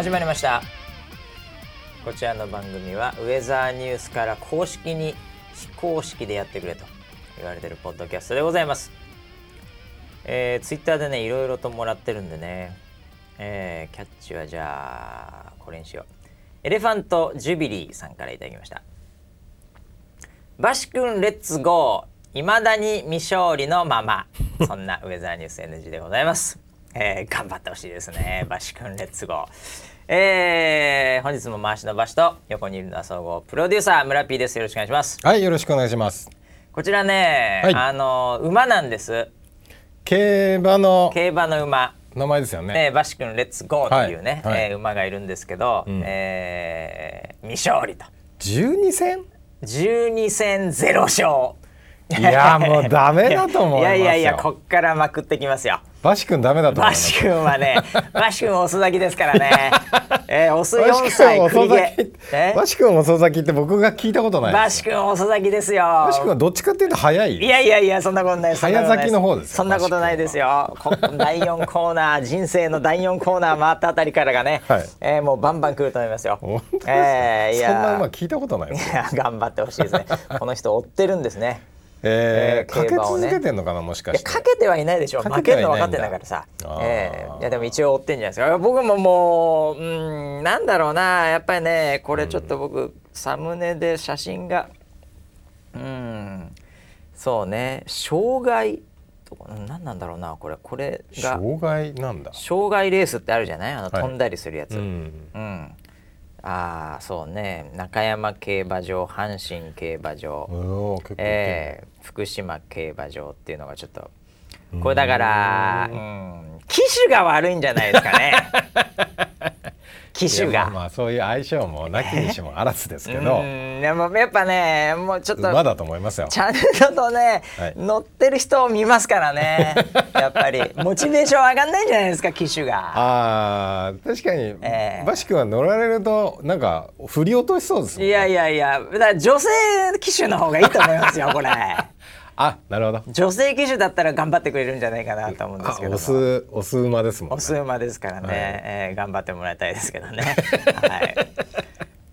始まりました。こちらの番組はウェザーニュースから公式に非公式でやってくれと言われてるポッドキャストでございます。えー、ツイッターでねいろいろともらってるんでね。えー、キャッチはじゃあこれにしよう。エレファントジュビリーさんからいただきました。バシ君レッツゴー。いまだに未勝利のまま。そんなウェザーニュース NG でございます。えー、頑張ってほしいですね。バシ君レッツゴー。えー、本日も回しの場所と横にいるのは総合プロデューサー村 P です。よろしくお願いします。はい、よろしくお願いします。こちらね、はい、あの馬なんです。競馬の競馬の馬。名前ですよね。えー、バシ君レッツゴーというね、はいはい、えー、馬がいるんですけど、うん、えー、未勝利と。十二戦？十二戦ゼロ勝。いやもうダメだと思います いやいやいやこっからまくってきますよバシ君ダメだとバシ君はねバシ君遅咲きですからね。えー、オス4歳栗毛バシ君遅咲きって僕が聞いたことないバシ君遅咲きですよ。バシ君はどっちかっていうと早い。いやいやいやそんなことない早咲きの方ですそんなことないですよ。第4コーナー人生の第4コーナー回ったあたりからがね、はい、えー、もうバンバン来ると思いますよ。えー、いやそんな馬聞いたことないいや頑張ってほしいですね。この人追ってるんですねえー、かけ続けてんのかなもしかして。かけてはいないでしょ。負けるの分かってんだからさ。えー、いやでも一応追ってんじゃないですか。僕ももううんなんだろうな。やっぱりねこれちょっと僕、うん、サムネで写真がうん。そうね。障害とか何なんだろうなこれ。これが。障害なんだ。障害レースってあるじゃない？あの、飛んだりするやつ、うん、うんああそうね。中山競馬場阪神競馬場、えー、福島競馬場っていうのがちょっとこれだからうん機種が悪いんじゃないですかね 機種が。まあそういう相性もなきにしもあらずですけど。でもやっぱねもうちょっと馬だと思いますよ。ちゃんととね、はい、乗ってる人を見ますからね。やっぱり。モチベーション上がんないんじゃないですか機種が。あ確かに、えー、バシ君は乗られるとなんか振り落としそうですもん、ね、いやいやいやだ女性機種の方がいいと思いますよこれあなるほど。女性騎手だったら頑張ってくれるんじゃないかなと思うんですけど。オスオス馬ですもんね。オス馬ですからね、はい、えー、頑張ってもらいたいですけどね。はい。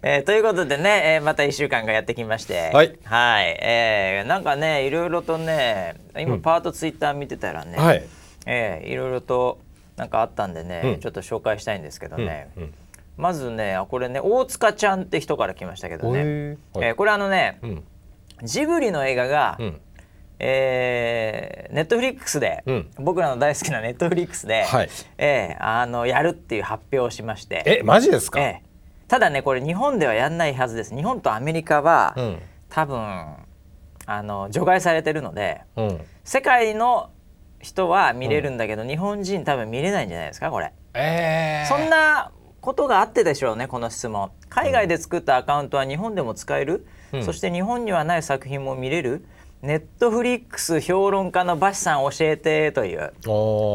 えー、ということでね、えー、また1週間がやってきまして。はい、はい、えー、なんかねいろいろとね今パートツイッター見てたらね、うん、はい。えー、いろいろとなんかあったんでね、うん、ちょっと紹介したいんですけどね、うん。うん、まずねこれね大塚ちゃんって人から来ましたけどね、えー、これあのね、ジブリの映画が、えー、ネットフリックスで、うん、僕らの大好きなネットフリックスで、はい、えー、あのやるっていう発表をしまして。えマジですか、えー、ただねこれ日本ではやんないはずです。日本とアメリカは、うん、多分あの除外されてるので、うん、世界の人は見れるんだけど、日本人多分見れないんじゃないですかこれ、えー、そんなことがあってでしょうねこの質問。海外で作ったアカウントは日本でも使える、そして日本にはない作品も見れる？ネットフリックス評論家のバシさん教えてという、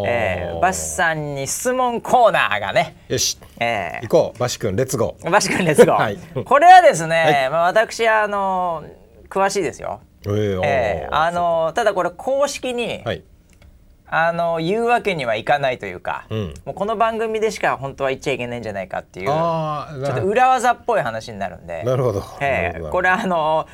えー、バシさんに質問コーナーがね。よし、えー、行こう。バシ君レッツゴー。バシ君レッツゴー、はい、これはですね、はい、まあ、私あの詳しいですよ、えー、えー、あのただこれ公式に、はい、あの言うわけにはいかないというか、うん、もうこの番組でしか本当は言っちゃいけないんじゃないかっていうちょっと裏技っぽい話になるんで。なるほど、えー、これあの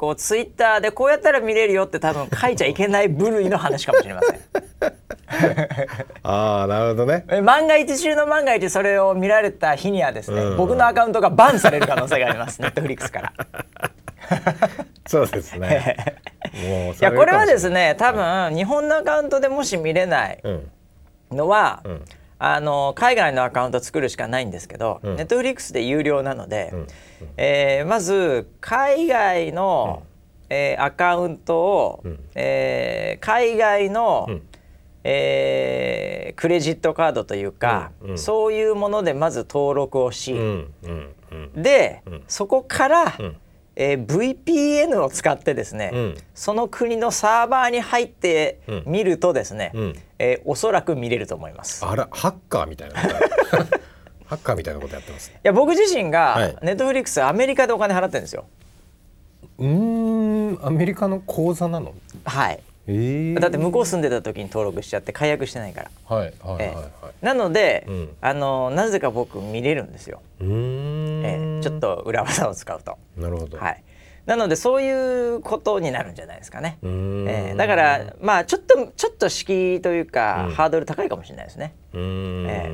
こうツイッターでこうやったら見れるよって多分書いちゃいけない部類の話かもしれません。ああなるほどね。万が一中の万が一それを見られた日にはですね、うん、僕のアカウントがバンされる可能性がありますネットフリックスから。そうですね。もういやこれはですね多分日本のアカウントでもし見れないのは、うんうんあの海外のアカウント作るしかないんですけど、ネットフリックスで有料なので、うん、えー、まず海外の、うん、えー、アカウントを、うん、えー、海外の、うん、えー、クレジットカードというか、うん。うん、そういうものでまず登録をし、うん。うん。うん、で、そこから、えー、VPN を使ってですね、うん、その国のサーバーに入って見るとですね、うん、えー、おそらく見れると思います。あらハッカーみたいな。ハッカーみたいなことやってます、ね、いや僕自身がネットフリックスアメリカでお金払ってるんですよ。うんアメリカの口座なの？はいえー、だって向こう住んでた時に登録しちゃって解約してないから。はいはいえー、なので、うん、あのなぜか僕見れるんですよ。えー、ちょっと裏技を使うと。なるほど。はい。なのでそういうことになるんじゃないですかね。えー、だからまあちょっとちょっと敷居というか、うん、ハードル高いかもしれないですね。え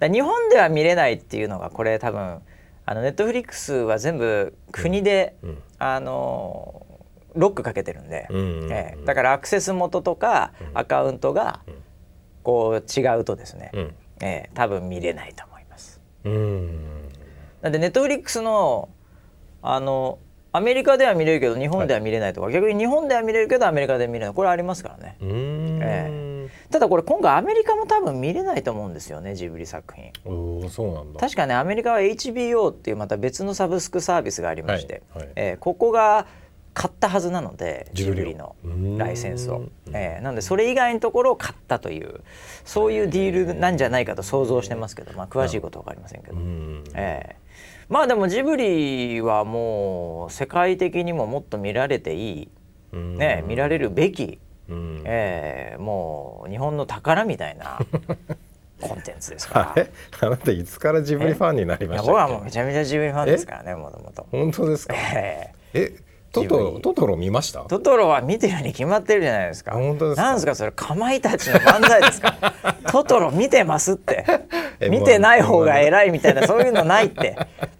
ー、日本では見れないっていうのがこれ多分あのネットフリックスは全部国で、うん、あのロックかけてるんで、えー、だからアクセス元とかアカウントがこう違うとですね、うん、えー、多分見れないと思います。なんでネットフリックスのあのアメリカでは見れるけど日本では見れないとか、はい、逆に日本では見れるけどアメリカで見れない。これありますからね、えー、ただこれ今回アメリカも多分見れないと思うんですよねジブリ作品。おそうなんだ。確かねアメリカは HBO っていうまた別のサブスクサービスがありまして、はいはい、えー、ここが買ったはずなのでジブリのライセンスを、えー、なのでそれ以外のところを買ったというそういうディールなんじゃないかと想像してますけど、まあ、詳しいことは分かりませんけど、えー、まあでもジブリはもう世界的にももっと見られていい、ね、見られるべき、えー、もう日本の宝みたいな コンテンツですから。あなたいつからジブリファンになりました僕はもうめちゃめちゃジブリファンですからねもともと。本当ですか？えー、えトトロトトロ見ました？トトロは見てるに決まってるじゃないですか。本当ですなんですかそれかまいたちの漫才ですか？トトロ見てますって。見てない方が偉いみたいなそういうのないって。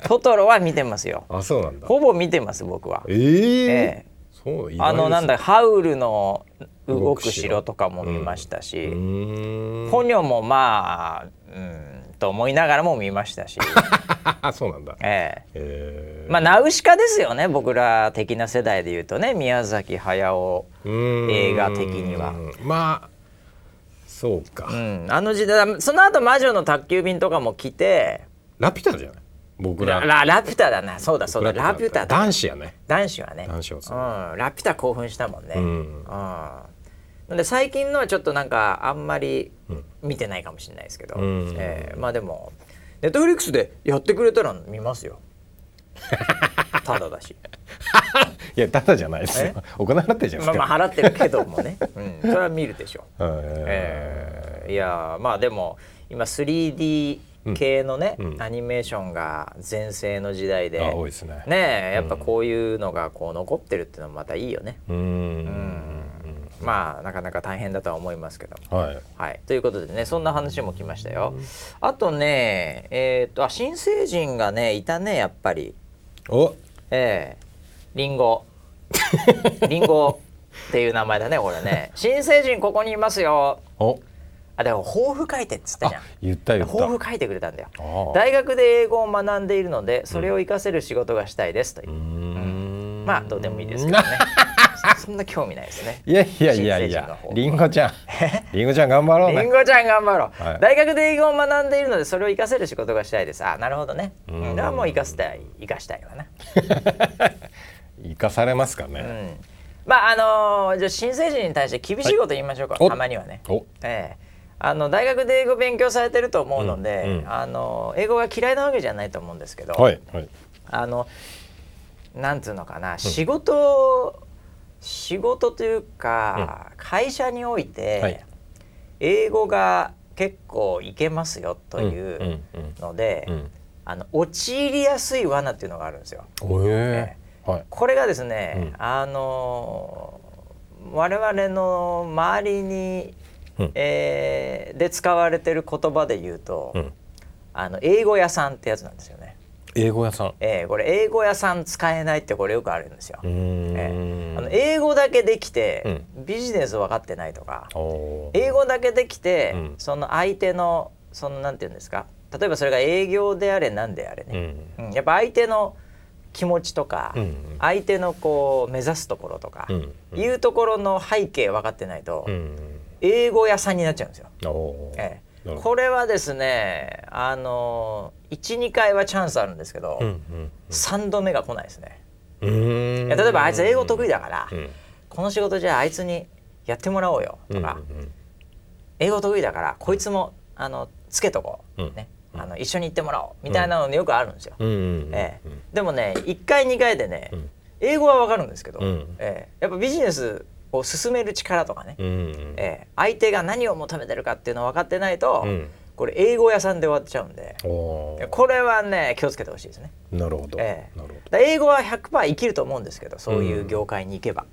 トトロは見てますよ。あそうなんだ。ほぼ見てます僕は。えー、えー、そうあのなんだハウルの動く城とかも見ましたし、うん、ポニョもまあうんと思いながらも見ましたし。そうなんだ。ええ。えー、まあナウシカですよね僕ら的な世代でいうとね。宮崎駿映画的には。まあそうか、うん、あの時代その後魔女の宅急便とかも来て。ラピュタじゃない？僕ら。ララピュタだな。そうだそうだ。ラピュタ男子やね。男子はね。男子はうん、ラピュタ興奮したもんね、うん、うんで最近のはちょっとなんかあんまり見てないかもしれないですけど、うん、えー、まあでもネットフリックスでやってくれたら見ますよ。ただだし。いやただじゃないですよ。お金払ってるじゃないですか、まあ、まあ払ってるけどもね、うん、それは見るでしょう、えー、いやまあでも今 3D 系のね、うん、アニメーションが全盛の時代で多いですね。ねやっぱこういうのがこう残ってるっていうのもまたいいよね。うんまあなかなか大変だとは思いますけど、はい、はい、ということでねそんな話も来ましたよ。あとねえっ、とあ新成人がねいたねやっぱり。お。ええ。ー、リンゴ。リンゴ。っていう名前だねこれね。新成人ここにいますよ。お。あでも抱負書いてっつったじゃん。言った言抱負書いてくれたんだよ。大学で英語を学んでいるのでそれを活かせる仕事がしたいですという、うん、まあどうでもいいですけどね そんな興味ないですね。いやいやいやいや、りんごちゃん、りんごちゃん頑張ろうね。りんごちゃん頑張ろう、はい、大学で英語を学んでいるのでそれを活かせる仕事がしたいです。あ、なるほどね。うん、だもう活かしたい、活かしたいわな。生かされますかね。うん、まああのー、じゃ新成人に対して厳しいこと言いましょうか。はい、たまにはね。ええ。あの大学で英語勉強されてると思うので、うんうん、あの英語が嫌いなわけじゃないと思うんですけど、はい。はい、あのなんつうのかな、仕事仕事というか、うん、会社において、はい、英語が結構いけますよというので、うんうん、あの陥りやすい罠っていうのがあるんですよ。え。ーはい、これがですね、あの我々の周りに、うん、えー、で使われてる言葉で言うと、あの英語屋さんってやつなんですよね。英語屋さん、えー、これ英語屋さん使えないってこれよくあるんですよ。えー、あの英語だけできて、ビジネス分かってないとか、英語だけできて、うん、その相手のそのなんていうんですか？例えばそれが営業であれ何であれね、うん、やっぱ相手の気持ちとか、うん相手のこう目指すところとか、うんうん、いうところの背景分かってないと、うん英語屋さんになっちゃうんですよ。えーこれはですねあの12回はチャンスあるんですけど、うんうんうん、3度目が来ないですね。例えばあいつ英語得意だから、うん、この仕事じゃああいつにやってもらおうよとか、うんうん、英語得意だからこいつもあのつけとこう、うん、ね、あの一緒に行ってもらおうみたいなのよくあるんですよ。ええ、でもね1回2回でね、英語は分かるんですけど、ええ、やっぱビジネスを進める力とかね、うんうん、えー、相手が何を求めてるかっていうのを分かってないと、うん、これ英語屋さんで終わっちゃうんで。これはね気をつけてほしいですね。なるほど,、えー、なるほど。英語は100%生きると思うんですけどそういう業界に行けば。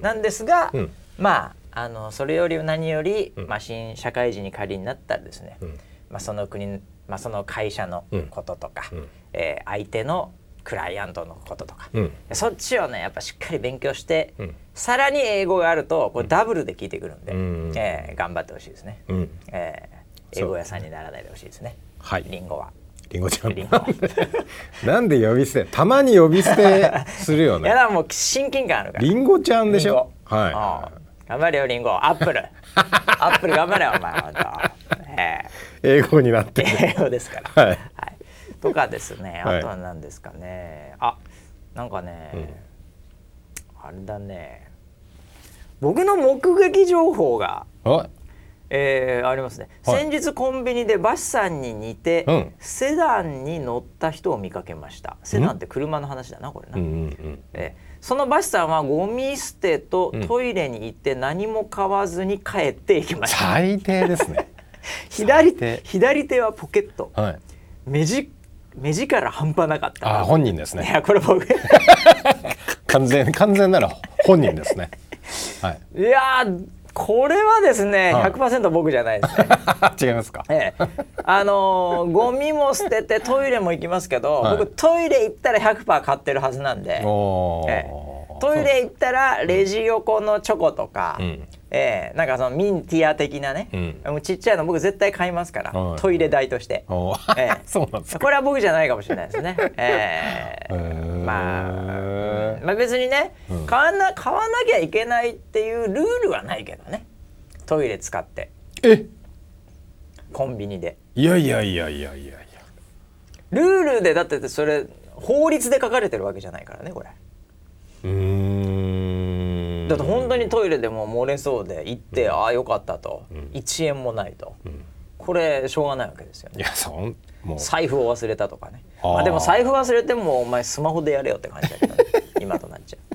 なんですが、うん、まああのそれより何より、まあ、新社会人に仮になったらですね、まあ、その国、まあ、その会社のこととか、うん、えー、相手のクライアントのこととか、うん、そっちをねやっぱしっかり勉強して、うん、さらに英語があるとこれダブルで聞いてくるんで、うん、えー、頑張ってほしいですね、うん、えー、英語屋さんにならないでほしいですねはいリンゴは。リンゴちゃん。なんで呼び捨て、たまに呼び捨てするよね。いやもう親近感あるから。リンゴちゃんでしょ？はい。頑張れよリンゴ、アップル。アップル頑張れよお前。えー、英語になって。英語ですから。はい。はいとかですね。あとは何ですかね、はい、あなんかね、うん、あれだね。僕の目撃情報がえー、ありますね、はい、先日コンビニでバシさんに似て、うん、セダンに乗った人を見かけました。セダンって車の話だなこれな、うん。うんうん、えー、そのバシさんはゴミ捨てとトイレに行って何も買わずに帰っていきました、最低ですね。左左手はポケット、はい、目じ目力半端なかったあ本人ですね。いやこれ僕。完全完全なら本人ですね。はい、いやこれはですね、はい、100%僕じゃないですね。違いますか？ええ、あのー、ゴミも捨ててトイレも行きますけど、はい、僕トイレ行ったら100%買ってるはずなんで。ええ、トイレ行ったらレジ横のチョコとか、うん、えー、なんかそのミンティア的なね、うん、もうちっちゃいの僕絶対買いますから、トイレ代として、えー、そうなんですこれは僕じゃないかもしれないですね、えー、まあ、まあ別にね、うん、買わな買わなきゃいけないっていうルールはないけどね。トイレ使って。え？コンビニで。いやいやいやいやいやいや。ルールでだってそれ法律で書かれてるわけじゃないからねこれ。うんだって本当にトイレでも漏れそうで行って、ああよかったと、う1円もないと、これしょうがないわけですよね。いやそんもう。財布を忘れたとかね。まあ、でも財布忘れてもお前スマホでやれよって感じだけど、ね、今となっちゃう。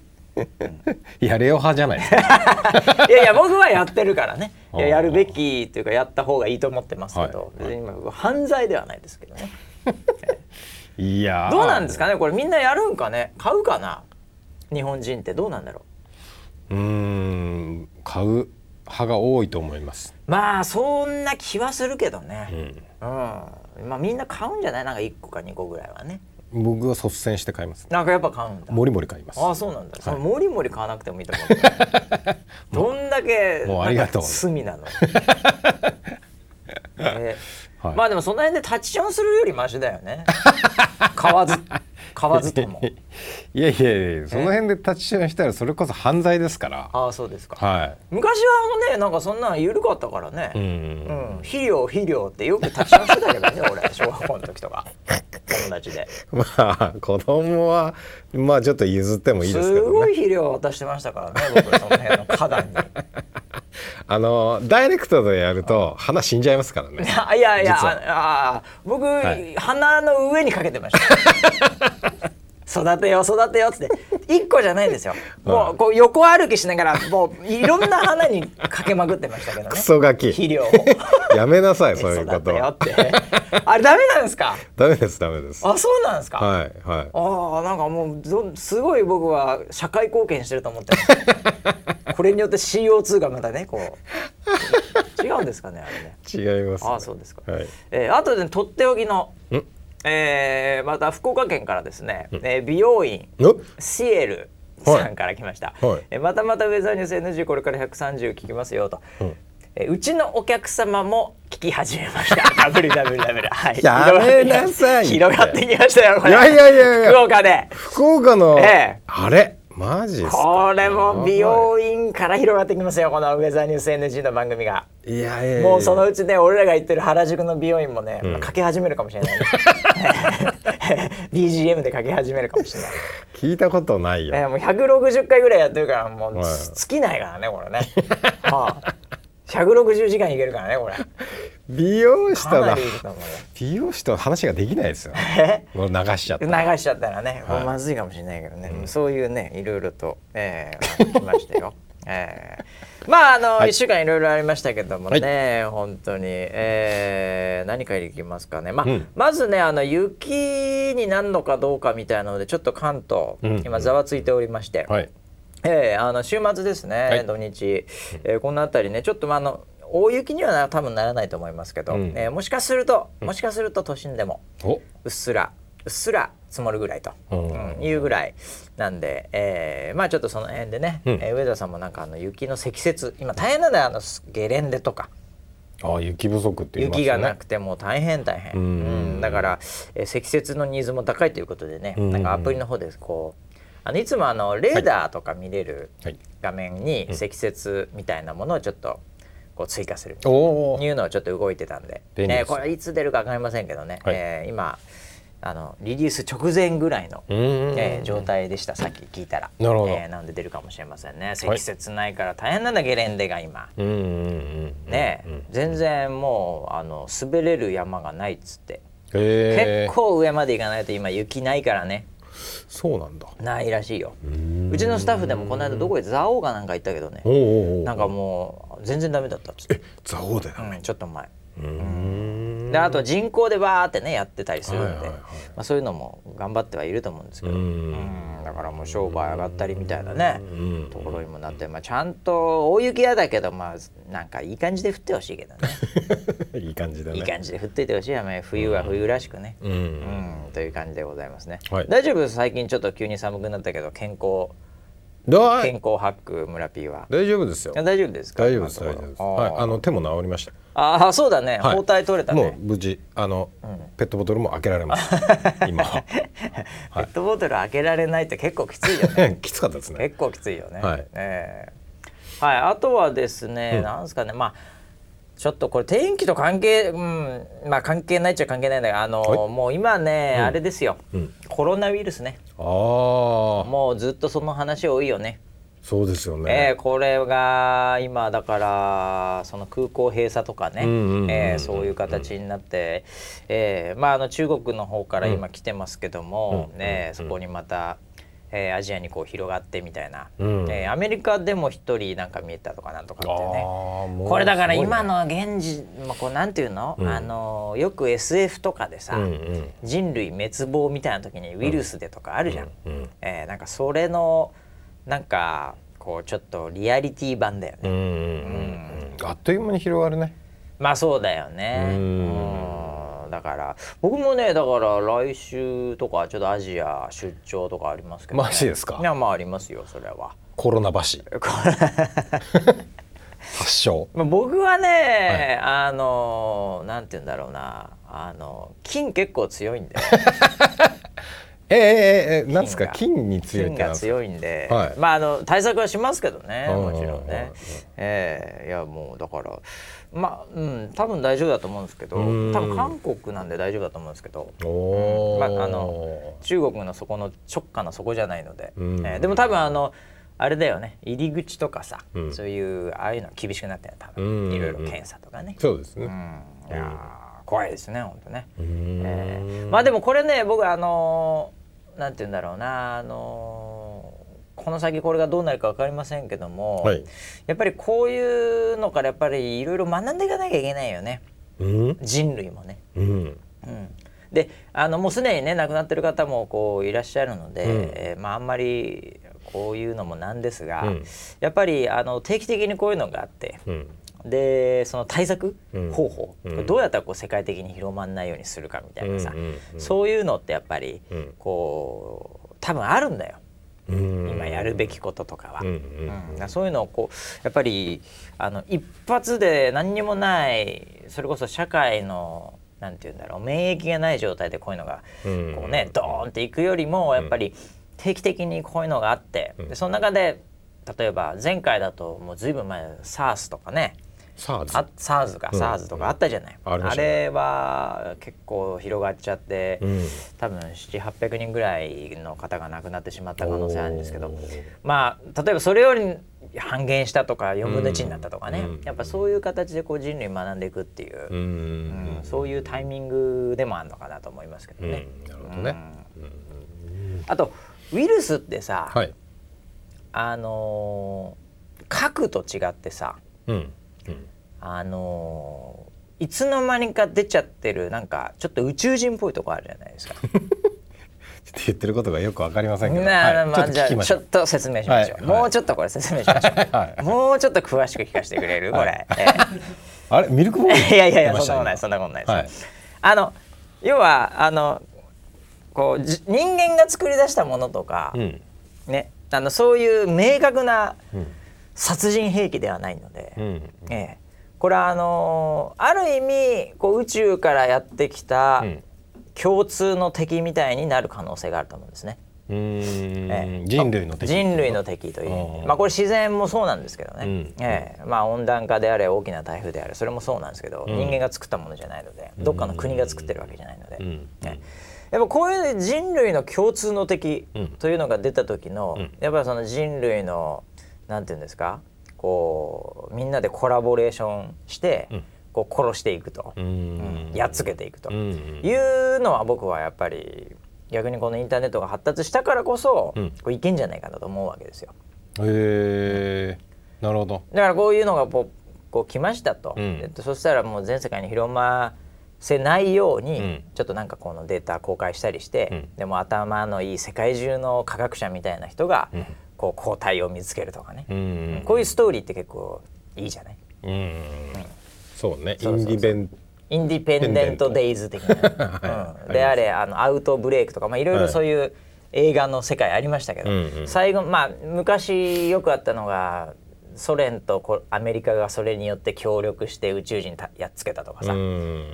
やれよ派じゃない いやいや僕はやってるからね。いややるべきっていうかやった方がいいと思ってますけど、はい、今犯罪ではないですけどね。いやどうなんですかね？これみんなやるんかね？買うかな？日本人ってどうなんだろう？うん。買う派が多いと思います。まあそんな気はするけどね、うん、うん、まあみんな買うんじゃない？なんか1個か2個ぐらいはね。僕は率先して買いますなんかやっぱ買うんだ。もりもり買います。ああそうなんだ、はい、そのもりもり買わなくてもいいと思う どんだけもうありがとう。罪なの えーはい、まあでもその辺でタッチションするよりマシだよね。買わず買わずとも。いやいやいやその辺でタッチションしたらそれこそ犯罪ですから。ああそうですか、はい、昔はねなんかそんな緩かったからね。うん、うん、肥料肥料ってよくタッチションしてたけどね 俺小学校の時とか。友達で。まあ子供はまあちょっと譲ってもいいですけど、ね、すごい肥料渡してましたからね僕その辺の花壇にあのダイレクトでやると花死んじゃいますからね。いやいやああ僕、はい、花の上にかけてました。育てよ育てよって。一個じゃないんですよ。もうこう横歩きしながらもういろんな花にかけまくってましたけどね。クソガキ。肥料 やめなさい そういうこと。あれダメなんですか？ダメですダメです。あそうなんですか？はいはい。ああなんかもうすごい僕は社会貢献してると思ってこれによって CO2 がまたねこう違うんですかねあれね。違います、ね、あそうですか、はい、えー、あとで、ね、とっておきのえー、また福岡県からですね、うん、えー、美容院シエルさんから来ました、はい。はい、えまたまたウェザーニュース NG これから130聞きますよと、うん、えうちのお客様も聞き始めました。WWW はい。やめなさい 広がってきましたよこれ。いやいやいやいや。福岡で。福岡の、えー、あれ？マジこれも美容院から広がってきますよこのウェザーニュース NG の番組が。いやいやもうそのうちね俺らが言ってる原宿の美容院もね、うん、かけ始めるかもしれない、ね、BGM でかけ始めるかもしれない。聞いたことないよ、えー、もう160回ぐらいやってるからもう尽きないからねこれね、はあ160時間いけるからねこれ。美容師との美容師と話ができないですよ。もう流しちゃった。流しちゃったらね、はい、まずいかもしれないけどね、うん、そういうねいろいろと、えー、来ましたよ。えー、まああの、はい、1週間いろいろありましたけどもね、はい、本当に、えー、何からいきますかね、まあ、うん、まずねあの雪になるのかどうかみたいなのでちょっと関東、うん、今ざわついておりまして、はい、えー、あの週末ですね、はい、土日、えー、この辺りねちょっとまああの大雪には多分ならないと思いますけど、うん、えー、もしかするともしかすると都心でもうっすらうっすら積もるぐらいと、うん、いうぐらいなんで、えー、まあちょっとその辺でね、うん、えー、上田さんもなんかあの雪の積雪今大変なんだよあのゲレンデとか。あ雪不足っていう、ね、雪がなくても大変大変、うん、だから、えー、積雪のニーズも高いということでね、なんかアプリの方でこうあのいつもあのレーダーとか見れる画面に積雪みたいなものをちょっとこう追加するいうのをちょっと動いてたんで、えー、これいつ出るか分かりませんけどね、はい、えー、今あのリリース直前ぐらいの、えー、状態でした。さっき聞いたら。なるほど、えー、なんで出るかもしれませんね。積雪ないから大変なんだゲレンデが今。ね全然もうあの滑れる山がないっつって。結構上まで行かないと今雪ないからねそうなんだ。ないらしいよ。うちのスタッフでもこの間どこへ蔵王がなんか行ったけどね。なんかもう全然ダメだったっつって。え蔵王でなうん、ちょっと前。であと人口でバーってねやってたりするんで、まあ、そういうのも頑張ってはいると思うんですけど。だから商売上がったりみたいなねところにもなって、まあ、ちゃんと大雪屋だけどまあなんかいい感じで降ってほしいけどね。いい感じだね。いい感じで降っていてほしいや冬は冬らしくね、うん、うん、という感じでございますね、はい、大丈夫？最近ちょっと急に寒くなったけど健康健康ハック村 P は。大丈夫ですよ。大丈夫ですか？大丈夫です大丈夫です。はいあの手も治りました。ああそうだね、包帯取れたね。もう無事あの、ペットボトルも開けられます。今、ペットボトル開けられないって結構きついよね。きつかったですね。結構きついよね。はい、え。ー、はいあとはですね、なんですかね。まあちょっとこれ天気と関係、うん、まあ関係ないっちゃ関係ないんだけどあの、もう今ね、あれですよ、コロナウイルスね。ああもうずっとその話多いよね。そうですよね、えー、これが今だからその空港閉鎖とかね。そういう形になって、えー、まああの中国の方から今来てますけども、うん、ね、そこにまた、えー、アジアにこう広がってみたいな、うん、えー、アメリカでも一人なんか見えたとかなんとかってね。これだから今の現時、まあ、こうなんていうの、うん、あのよく SF とかでさ、うんうん、人類滅亡みたいな時にウイルスでとかあるじゃん。うんうん、えー、なんかそれのなんかこうちょっとリアリティ版だよね。うんあっという間に広がるね。まあそうだよね。うん。だから。僕もねだから来週とかちょっとアジア出張とかありますけど、ね、マジですか？いやまあありますよそれは。コロナ橋。発症僕はね、はい、あのなんて言うんだろうな。あの金結構強いんで。えー、えー、なんですか？金に強い金が強いんで、はい、まああの対策はしますけどねもちろんね、えー、いやもうだからまあうん多分大丈夫だと思うんですけど多分韓国なんで大丈夫だと思うんですけど、うん、まああの中国のそこの直下のそこじゃないので、えー、でも多分あのあれだよね。入り口とかさ、うん、そういうああいうのは厳しくなってる多分。いろいろ検査とかね、そうですね、いや怖いですね本当ね、えー、まあでもこれね僕あのなんて言うんだろうなあのこの先これがどうなるか分かりませんけども、はい、やっぱりこういうのからやっぱりいろいろ学んでいかなきゃいけないよね、うん、人類もね。うん、うん。であのもうすでにね亡くなってる方もこういらっしゃるので、うん、えー、まあ、あんまりこういうのもなんですが、うん、やっぱりあの定期的にこういうのがあって、うん、でその対策方法、うん、どうやったらこう世界的に広まらないようにするかみたいなさ、そういうのってやっぱりこう多分あるんだよ。今やるべきこととかは、うんそういうのをこうやっぱりあの一発で何にもないそれこそ社会のなんて言うんだろう免疫がない状態でこういうのがこうね、ドーンっていくよりもやっぱり定期的にこういうのがあってでその中で例えば前回だともうずいぶん前 SARS とかねサーズあか、うん、SARS とかあったじゃない、うん、あれは結構広がっちゃって、うん、多分700800人ぐらいの方が亡くなってしまった可能性あるんですけど。まあ例えばそれより半減したとか4分の1になったとかね、やっぱそういう形でこう人類学んでいくっていう、うん。そういうタイミングでもあるのかなと思いますけどね。なるほどね、あとウイルスってさ、はい、あのー核と違ってさ、うん、うん、あのー、いつの間にか出ちゃってるなんかちょっと宇宙人っぽいとこあるじゃないですか。言ってることがよくわかりませんけど、はい、まあ、じゃあちょっと説明しましょう、はい、もうちょっとこれ説明しましょう、はい、もうちょっと詳しく聞かせてくれる、これ、えー、あれミルクボーイいやいやいやそんなことないそんなことないです、あの要はあのこう人間が作り出したものとか、うん、ねあのそういう明確な殺人兵器ではないので、うん、ええ、これはあのある意味こう宇宙からやってきた共通の敵みたいになる可能性があると思うんですね。ええ、人類の敵人類の敵というまあこれ自然もそうなんですけどね、うん、ええ、まあ温暖化であれ大きな台風であれそれもそうなんですけど、うん、人間が作ったものじゃないのでどっかの国が作ってるわけじゃないので、うん、えやっぱこういう人類の共通の敵というのが出た時の、やっぱりその人類のなんていうんですか？こうみんなでコラボレーションして、こう殺していくと、やっつけていくと。いうのは僕はやっぱり逆にこのインターネットが発達したからこそ、こういけんじゃないかなと思うわけですよ。へえなるほど。だからこういうのがこうこう来ましたと、えっと、そしたらもう全世界に広ませないように、うん、ちょっとなんかこのデータ公開したりして、うん、でも頭のいい世界中の科学者みたいな人が、うん、こう抗体を見つけるとかね、うん。こういうストーリーって結構いいじゃない、うん。そうね。インディベンインディペンデント・デイズ的な、はい、うん、であれあのアウトブレイクとか、まあ、いろい。ろそういう映画の世界ありましたけど、はい、最後まあ昔よくあったのがソ連とアメリカがそれによって協力して宇宙人やっつけたとかさ。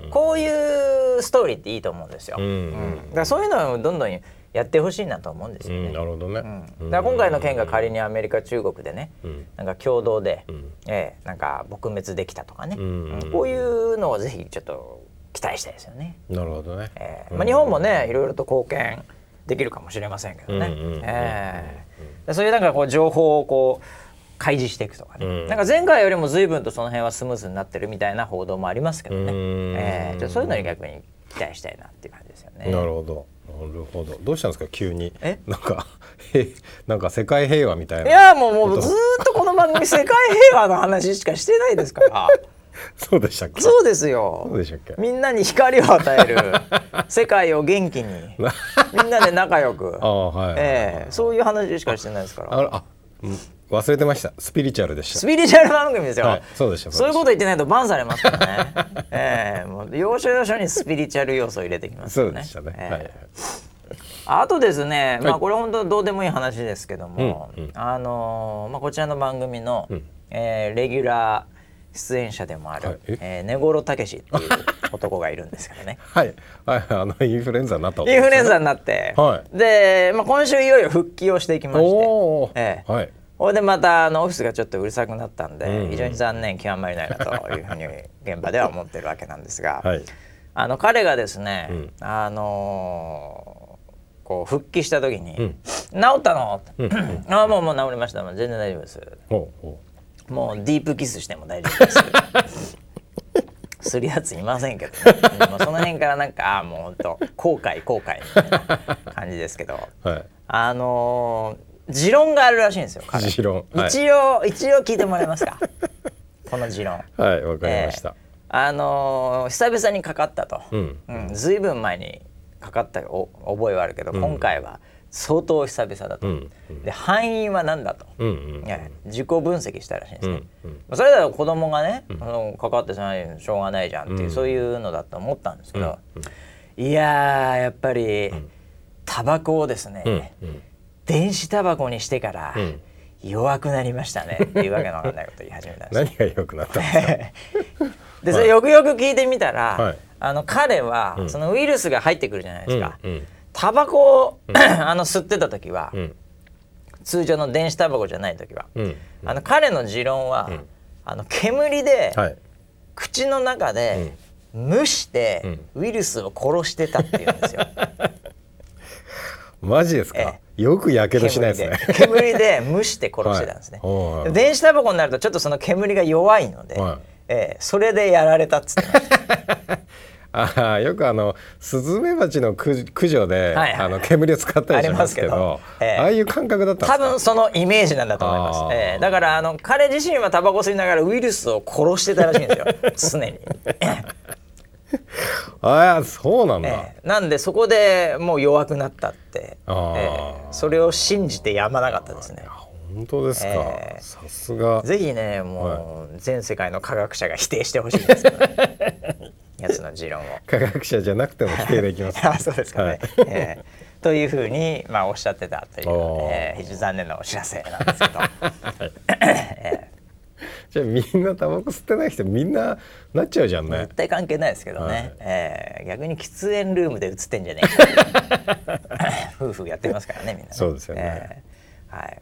こういうストーリーっていいと思うんですよ。うん、だからそういうのをどんどんやってほしいなと思うんですよね。なるほどね。うん、だから今回の件が仮にアメリカ中国でね、うん、なんか共同で、うん、えー、なんか撲滅できたとかね、うん。こういうのをぜひちょっと期待したいですよね。なるほどね。えー、まあ日本もねいろいろと貢献できるかもしれませんけどね。ええ。ー、そういうなんかこう情報をこう開示していくとかね、うん、なんか前回よりも随分とその辺はスムーズになってるみたいな報道もありますけどね、えー、そういうのに逆に期待したいなっていう感じですよね。なるほど。なるほど。どうしたんですか？急に。え？なんかなんか世界平和みたいな。いやもうもうずっとこの番組 世界平和の話しかしてないですから。そうでしたっけ？そうですよ。そうでしたっけ？みんなに光を与える。世界を元気に。みんなで仲良く。あ、はい、えー、そういう話しかしてないですから。ああ、うん忘れてました。スピリチュアルでした。スピリチュアル番組ですよ、はい、そうでした。そういうこと言ってないとバンされますからね。ええ。ー、もう要所要所にスピリチュアル要素を入れてきます、ね、そうでしたね、えー、はいあとですね、まあこれ本当どうでもいい話ですけども、うん。うん、あのー、まあこちらの番組の、うん、えー、レギュラー出演者でもある、はい、え？ー、根室武史っていう男がいるんですけどね。はい、はい、あのインフルエンザになった、ね、インフルエンザになって、はい、で、まあ、今週いよいよ復帰をしていきまして、えー、はいこれでまたあのオフィスがちょっとうるさくなったんで、非常に残念極まりないなというふうに現場では思ってるわけなんですが、はい、あの彼がですね、うん、あのー、こう復帰した時に「うん、治ったの?」うん、あもうもう治りました。もう全然大丈夫です」もうディープキスしても大丈夫です」するやついませんけど、ね、もその辺からなんかあもうほんと後悔後悔みたいな感じですけど、はい、あのー持論があるらしいんですよ持論、はい、一応一応聞いてもらえますか？この持論。はいわかりました、えー、あのー、久々にかかったと、うん。うん、ずいぶん前にかかったお覚えはあるけど、うん、今回は相当久々だと、うんうん、で敗因は何だと、うんうん、自己分析したらしいんですね、うんうん、それだと子供がね、うん、かかってしょうがないじゃんっていう、そういうのだと思ったんですけど、いややっぱりタバコをですね、電子タバコにしてから弱くなりましたね。っていうわけのわかんないこと言い始めたんです何が弱くなったんですか？でそれよくよく聞いてみたら、はい、あの彼は、そのウイルスが入ってくるじゃないですか、うん。うん、タバコを あの吸ってた時は、うん、通常の電子タバコじゃない時は、うん、あの彼の持論は、あの煙で、はい、口の中で、蒸してウイルスを殺してたっていうんですよ。マジですか？よくやけどしないですね。煙で。蒸して殺してたんですね、はい、電子タバコになるとちょっとその煙が弱いので、はい、えー、それでやられたっつって あよくあのスズメバチの駆除で、はいはい、あの煙を使ったりしますけどあえー、ああいう感覚だった多分そのイメージなんだと思います、えー、だからあの彼自身はタバコ吸いながらウイルスを殺してたらしいんですよ。常に。ああそうなんだ、えー、なんでそこでもう弱くなったって、えー、それを信じてやまなかったですね。本当ですか、えー、さすが。ぜひねもう、全世界の科学者が否定してほしいんですけど、ね、やつの持論を。科学者じゃなくても否定できます、あ そうですかね、はい、えー、というふうに、まあ、おっしゃってたという、えー、非常に残念なお知らせなんですけど、えーじゃあみんなタバコ吸ってない人みんななっちゃうじゃんね。絶対関係ないですけどね、はい、えー、逆に喫煙ルームで映ってんじゃねえか。夫婦やってますからねみんな、ね、そうですよね、えー、はい。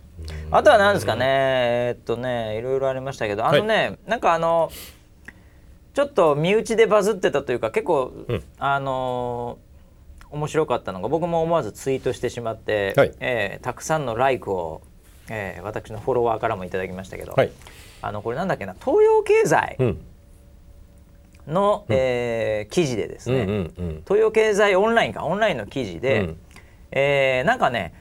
あとは何ですかね。えー、っとねいろいろありましたけど。あのね、はい、なんかあのちょっと身内でバズってたというか結構、うん、あの面白かったのが僕も思わずツイートしてしまって、はい、えー、たくさんのライクを、えー、私のフォロワーからもいただきましたけど、はい、あのこれなんだっけな東洋経済の、うん、えー、記事でですね、うんうんうん、東洋経済オンラインかオンラインの記事で、うん、えー、なんかね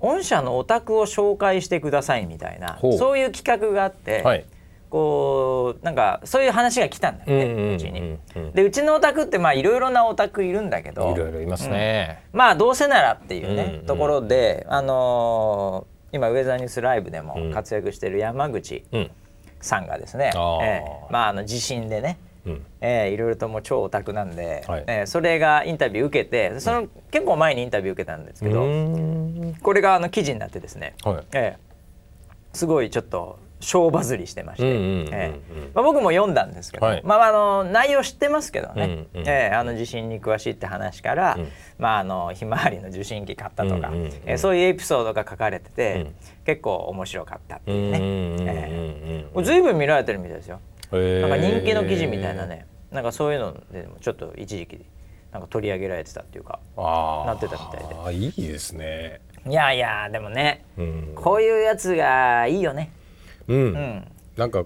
御社のお宅を紹介してくださいみたいなそういう企画があって、はい、こうなんかそういう話が来たんだよね、うちに。でうちのお宅ってまあいろいろなお宅いるんだけどいろいろいますね、うん、まあどうせならっていうね、うんうん、ところで、あのー、今ウェザーニュースライブでも活躍している山口さんがですね、うん、えー、まあ、あの地震でね、うん。えー、いろいろとも超オタクなんで、はい、えー、それがインタビュー受けてその、結構前にインタビュー受けたんですけどこれがあの記事になってですね、はい、えー、すごいちょっと小バズりしてまして、僕も読んだんですけど、はい、まあ、あの内容知ってますけどね、うんうん、えー、あの地震に詳しいって話から、うん、まあ、あのひまわりの受信機買ったとか、うんうんうん、えー、そういうエピソードが書かれてて、うん、結構面白かったっていうね、えー、随分見られてるみたいですよ。なんか人気の記事みたいなね。なんかそういうのでもちょっと一時期なんか取り上げられてたっていうかなってたみたいで。あいいですね。いやいやでもね、うん、こういうやつがいいよねうん、うん、なんか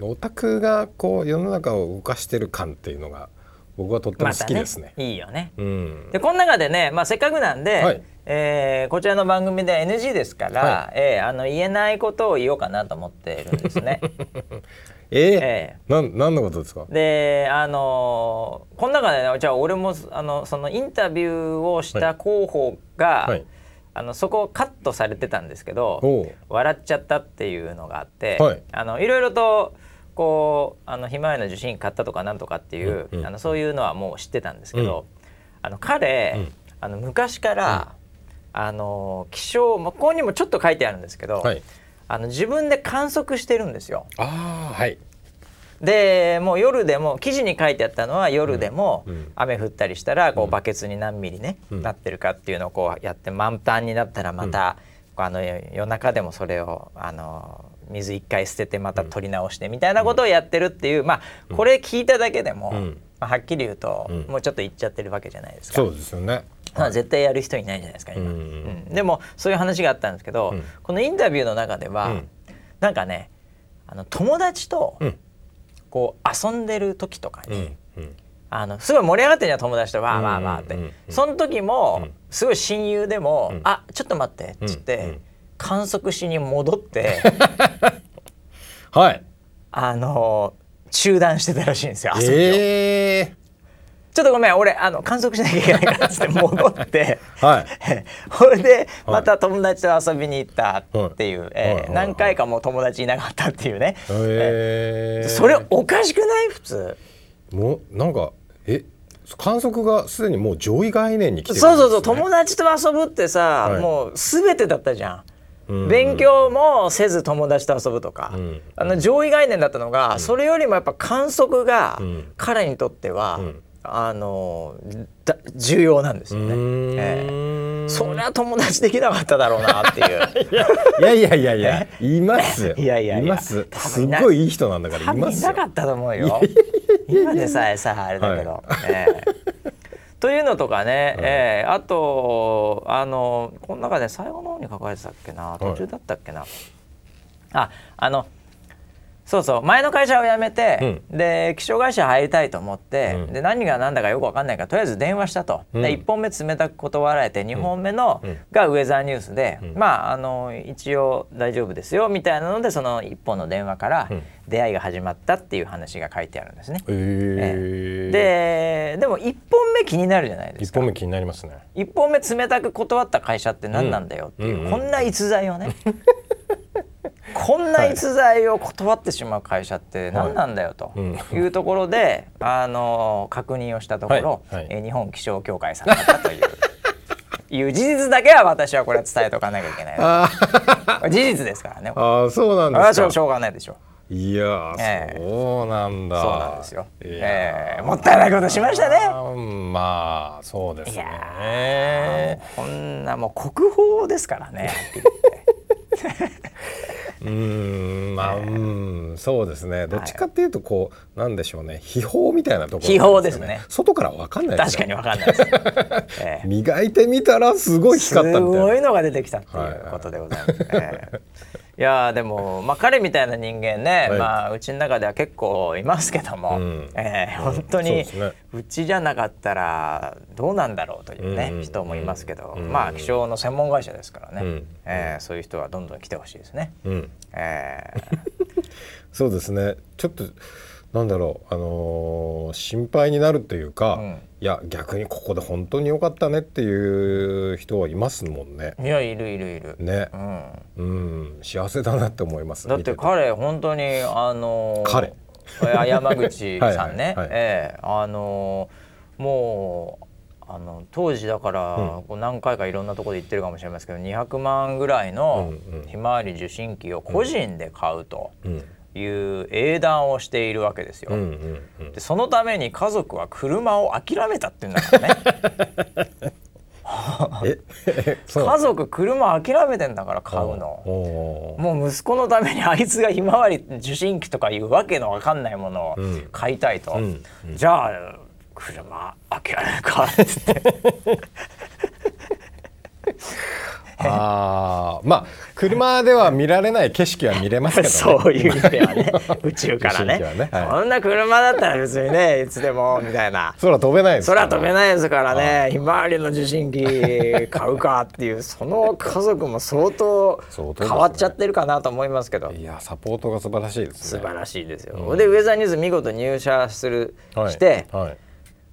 オタクがこう世の中を動かしてる感っていうのが僕はとっても好きですね。ねいいよね。うん、でこの中でね、まあ、せっかくなんで、はい、えー、こちらの番組で NG ですから、はい、えー、あの言えないことを言おうかなと思ってるんですね。えー、えー、なん何のことですか？であのー、この中で、ね、じゃあ俺もあのそのインタビューをした候補が、はいはい、あのそこカットされてたんですけど笑っちゃったっていうのがあって、はい、あのいろいろとこうあのひまわりの受信買ったとかなんとかっていう、うんうん、あのそういうのはもう知ってたんですけど、うん、あの彼、うん、あの昔から、うん、あの気象、まあ、ここにもちょっと書いてあるんですけど、はい、あの自分で観測してるんですよ。あはいでもう夜でも記事に書いてあったのは夜でも雨降ったりしたらこうバケツに何ミリね、なってるかっていうのをこうやって満タンになったらまた、あの夜中でもそれをあの水一回捨ててまた取り直してみたいなことをやってるっていうまあこれ聞いただけでも、まあ、はっきり言うと、もうちょっと言っちゃってるわけじゃないですか。そうですよね。まあ、絶対やる人いないじゃないですか今、うん、でもそういう話があったんですけど、このインタビューの中では、うん、なんかねあの友達と、こう遊んでる時とかに、あのすごい盛り上がってるじゃん友達と。わーわーわーって、その時も、すごい親友でも「あちょっと待って」っつって、観測しに戻って はい。あの中断してたらしいんですよ遊びを。えーちょっとごめん俺あの観測しなきゃいけないからっつって戻って。はい。それでまた友達と遊びに行ったっていう、はい、えー、何回かも友達いなかったっていうね、えー、それおかしくない？普通。もうなんかえ観測がすでにもう上位概念に来てる、ね、そうそうそう友達と遊ぶってさ、はい、もう全てだったじゃん。勉強もせず友達と遊ぶとか、うん、あの上位概念だったのが、うん、それよりもやっぱ観測が彼にとっては、あの重要なんですよね。えー、そりゃ友達できなかっただろうなっていう。いやいやいやいやいますいやいやいます。すごいいい人なんだからいますいなかったと思うよ。今でさえさあれだけど。はい、えーというのとかね、うん、えー、あとあのこの中で最後の方に書かれてたっけな？途中だったっけな、はい、ああのそうそう。前の会社を辞めて、うん、で気象会社入りたいと思って、うん、で何が何だかよく分かんないからとりあえず電話したと、うん、で1本目冷たく断られて2本目の、がウェザーニュースで、まああの一応大丈夫ですよみたいなのでその1本の電話から出会いが始まったっていう話が書いてあるんですね。えー、ででも1本目気になるじゃないですか。1本目気になりますね。1本目冷たく断った会社って何なんだよっていう、こんな逸材をね こんな逸材を断ってしまう会社って何なんだよとい。うところで、あの確認をしたところ、はい。え日本気象協会さんだったという。いう事実だけは私はこれは伝えとかなきゃいけない。事実ですからね。あそうなんですか。しょうがないでしょいや、えー、そうなんだ。そうなんですよ、えー、もったいないことしましたね。まあそうですね。こんなもう国宝ですからね うんまあ、うんそうですね。どっちかっていうとこう、なんでしょうね。秘宝みたいなところ、秘宝ですね。外からわかんない確かにわかんないです、えー、磨いてみたらすごい光ったみたいな。すごいのが出てきたっていうことでございます、はい。はい、え。ーいやでも、まあ、彼みたいな人間ね、はい、まあ、うちの中では結構いますけども、うん、えー、本当にうちじゃなかったらどうなんだろうというね、うん、人もいますけど、うん、まあ気象の専門会社ですからね、うん、えー、そういう人はどんどん来てほしいですね。うん。えー、そうですね。ちょっとなんだろう、あのー、心配になるというか、うん、いや逆にここで本当に良かったねっていう人はいますもんね。いやいるいるいる。ね、うん、うん、幸せだなって思います。だって彼本当にあのー、彼山口さんね、はいはいはい、ええー、あのー、もう。あの当時だから、うん、何回かいろんなところで言ってるかもしれませんけど200万ぐらいのひまわり受信機を個人で買うと。うんうんいう英断をしているわけですよ。でそのために家族は車を諦めたっていうんだからね。家族車諦めてんだから買うの。もう息子のためにあいつがひまわり受信機とかいうわけのわかんないものを買いたいと、うんうん、じゃあ車諦めるかっつって ああまあ車では見られない景色は見れますけど、ね、そういう意味ではね。宇宙からね。ね、はい、そんな車だったら別にねいつでもみたいな。空飛べないです空飛べないですからね。ひまわりの受信機買うかっていうその家族も相当変わっちゃってるかなと思いますけど、ね、いやサポートが素晴らしいですね。素晴らしいですよ、うん、でウェザーニュース見事入社する、して、はい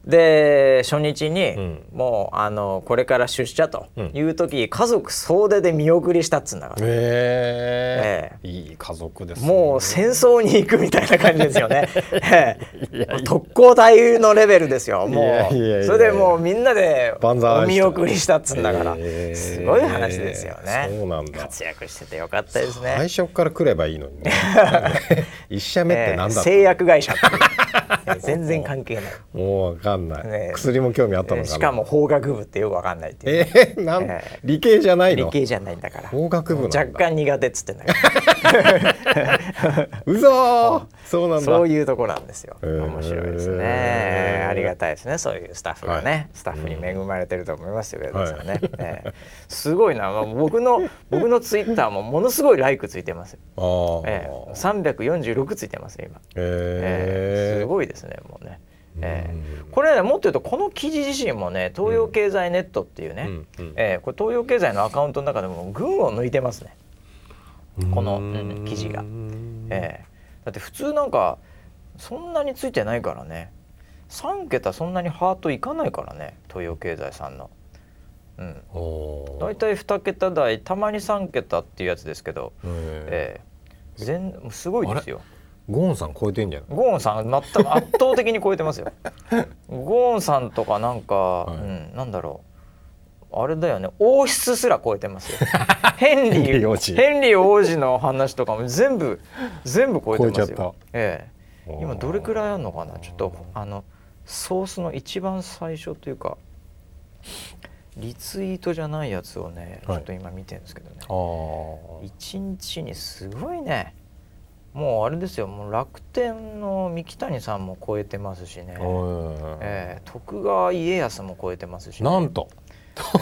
で初日に、うん、もうあのこれから出社という時、うん、家族総出で見送りしたっつうんだから、えー、えー、いい家族です、ね、もう戦争に行くみたいな感じですよね、えー、特攻隊のレベルですよ。もう。それでもうみんなでお見送りしたっつうんだから、えー、すごい話ですよね。そうなんだ。活躍しててよかったですね。最初から来ればいいのにね。一社目って何だ、えー、製薬会社全然関係ない。もう分かんない、ね、薬も興味あったのかな。しかも法学部ってよく分かんないっていう、えー、なん、えー、理系じゃないの？理系じゃないんだから。法学部若干苦手っつってんだからうそそうなんだ。そういうところなんですよ、えー、面白いですね。ありがたいですね。そういうスタッフがね、はい、スタッフに恵まれてると思いますよ。ね、はい、えー、すごいな、まあ、僕の僕のツイッターもものすごいライクついてますよ、えー、346ついてます今、えー、すごいですねもうね。えー、これねもっと言うとこの記事自身もね東洋経済ネットっていうね、うん、えー、これ東洋経済のアカウントの中でも群を抜いてますね。この、うん、記事が、えー、だって普通なんかそんなについてないからね。3桁そんなにハートいかないからね東洋経済さんの。うん、大体2桁台たまに3桁っていうやつですけど、えー、全すごいですよ。ゴーンさん超えてんじゃない？ゴーンさん全く圧倒的に超えてますよ。ゴーンさんとかなんか、はい、うん、なんだろう。あれだよね。王室すら超えてますよ。ヘンリー王子。ヘンリー王子の話とかも全部全部超えてますよ。ええ今どれくらいあるのかな？ちょっとあのソースの一番最初というかリツイートじゃないやつをね、ちょっと今見てるんですけどね。一日にすごいねもうあれですよ。もう楽天の三木谷さんも超えてますしね、えー、徳川家康も超えてますし、ね、なんと。徳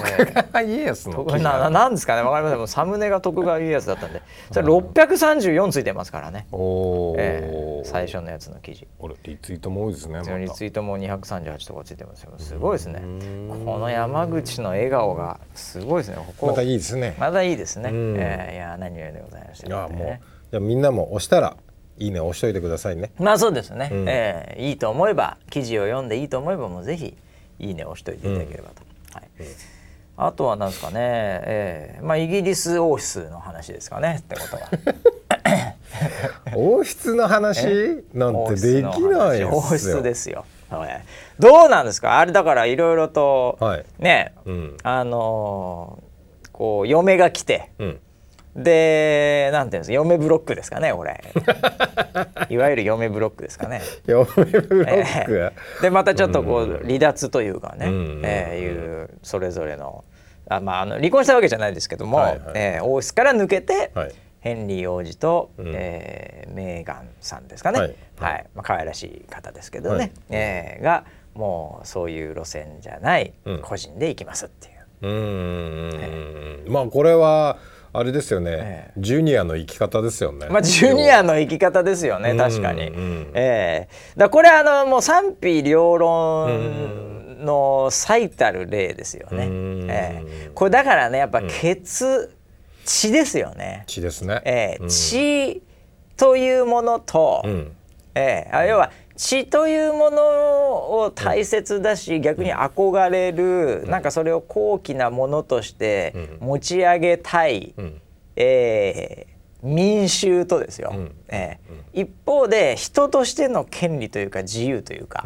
川家康の。記事ななんですかね。わかりません。サムネが徳川家康だったんで。それ634ついてますからね、おえー、最初のやつの記事。俺リツイートも多いですね、ま、リツイートも238とかついてますよ。すごいですね。この山口の笑顔がすごいですね。ここまたいいですね。またいいですね、えー、いや何よりでございました、ね、いやもうじゃみんなも押したらいいね押しといてくださいね。まあそうですね、うん、えー、いいと思えば記事を読んでいいと思えばもうぜひいいね押しといていただければと、うん、はい、うん。あとは何ですかね、えー、まあイギリス王室の話ですかね。ってことは。王室の話？なんてできない王室ですよ。どうなんですか？あれだからいろいろと、はい、ね、うん、あのー、こう嫁が来て、うん、でなんていうんですか嫁ブロックですかねこれ。いわゆる嫁ブロックですかね。嫁ブロック、えー、でまたちょっとこう離脱というかね、うん、えー、いうそれぞれのあまああの離婚したわけじゃないですけども、はいはい、えー、王室から抜けて、はい、ヘンリー王子と、うん、えー、メーガンさんですかね、はい。はい、まあ可愛らしい方ですけどね、はい、えー、がもうそういう路線じゃない個人で行きますっていう。うん、えー、まあこれはあれですよね、ええ、ジュニアの生き方ですよね。まあジュニアの生き方ですよね、確かに。うんうん、ええ。ー、だこれあのもう賛否両論の最たる例ですよね。ええ。ー、これだからねやっぱ血、うん、血ですよね。血ですね。ええ。ー、血というものと、うん、ええ。ー、要は血というものを大切だし、逆に憧れる、なんかそれを高貴なものとして持ち上げたい、えー、民衆とですよ、えー、一方で人としての権利というか自由というか、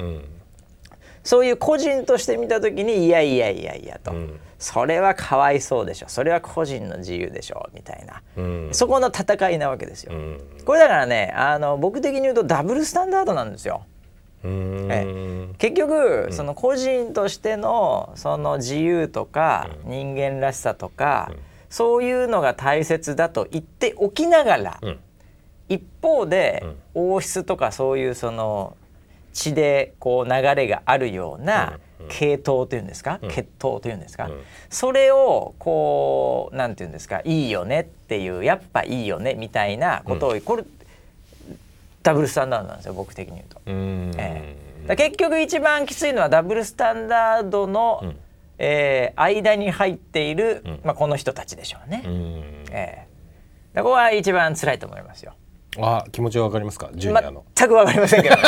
そういう個人として見た時にいやいやいやいやと、うん、それはかわいそうでしょ。それは個人の自由でしょみたいな、うん、そこの戦いなわけですよ。うん、これだからねあの僕的に言うとダブルスタンダードなんですよ。え結局、その個人としてのその自由とか人間らしさとか、そういうのが大切だと言っておきながら、一方で、王室とかそういうその血でこう流れがあるような系統というんですか、血統というんですか、それをこうなんていうんですか？いいよねっていうやっぱいいよねみたいなことを、これダブルスタンダードなんですよ僕的に言うと。えー、結局一番きついのはダブルスタンダードの、うん、えー、間に入っている、うん、まあ、この人たちでしょうね。えー、ここは一番辛いと思いますよ。あ気持ちはわかりますか？ジュニアの。全くわかりませんけどね。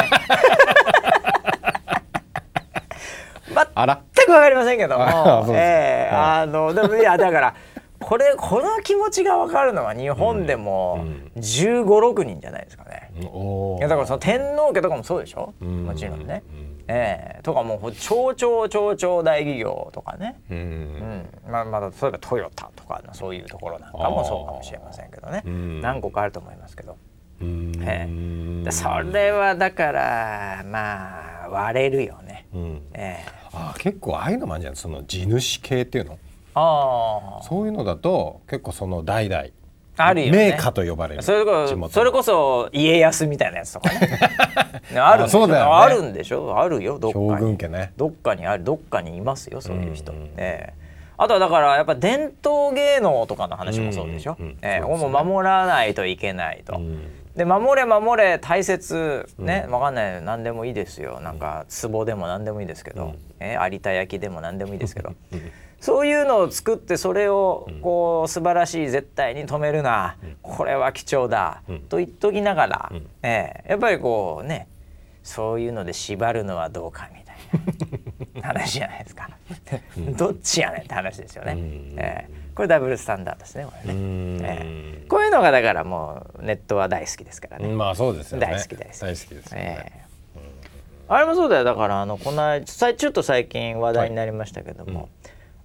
全くわかりませんけども、あえー、あのでもいやだからこれこの気持ちが分かるのは日本でも1 5 6人じゃないですかね。いやだからその天皇家とかもそうでしょ、もちろんね。えー、とかもう超超超超大企業とかね、うん。うん。まあ、まだ例えばトヨタとかのそういうところなんかもそうかもしれませんけどね。何個かあると思いますけど、えー、それはだからまあ割れるよね、うん。えー、あ結構ああいうのもあるじゃん。その地主系っていうの。あそういうのだと結構その代々あるよ、ね、名家と呼ばれる。それこそれこそ家康みたいなやつとかね。あるそうだよ、ね、あるんでしょ。あるよ。どっかに。将軍家ね。どっかにある。どっかにいますよそういう人、うん。うん、え。あとはだからやっぱ伝統芸能とかの話もそうでしょ、うんうん、えー、ね、もう守らないといけないと、うん、で守れ守れ大切。ね、うん、分かんない。何でもいいですよ。なんか壺でも何でもいいですけど、うん、えー、有田焼でも何でもいいですけど。そういうのを作ってそれをこう素晴らしい絶対に止めるな、これは貴重だ、と言っときながら、えー、やっぱりこうねそういうので縛るのはどうかみたいな。話じゃないですか。どっちやねんって話ですよね。えーこれダブルスタンダードですねこれね、えー、こういうのがだからもうネットは大好きですからね。まあそうですよね。大好き大好き大好きですよね、えー、あれもそうだよ。だからあのこのちょっと最近話題になりましたけども、はいうん、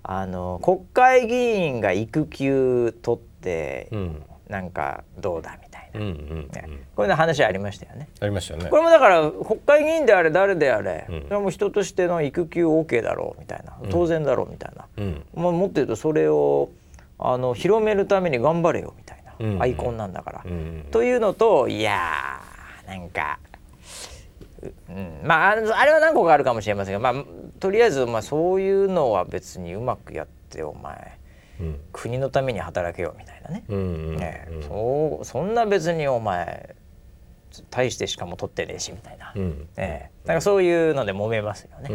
あの国会議員が育休取って、うん、なんかどうだみたいな、うんうんうん。ね、こういうの話ありましたよね。ありましたよね。これもだから国会議員であれ誰であれ、うん、それも人としての育休 OK だろうみたいな。当然だろうみたいな、うん、まあ、もっと言うとそれをあの広めるために頑張れよみたいな、アイコンなんだから。というのといやーなんかうん、まああれは何個かあるかもしれませんが、まあ、とりあえずまあそういうのは別にうまくやってお前、うん、国のために働けよみたいなね,、ねそうそんな別にお前大してしかも取ってねえしみたいな、うん。えなんかそういうので揉めますよね。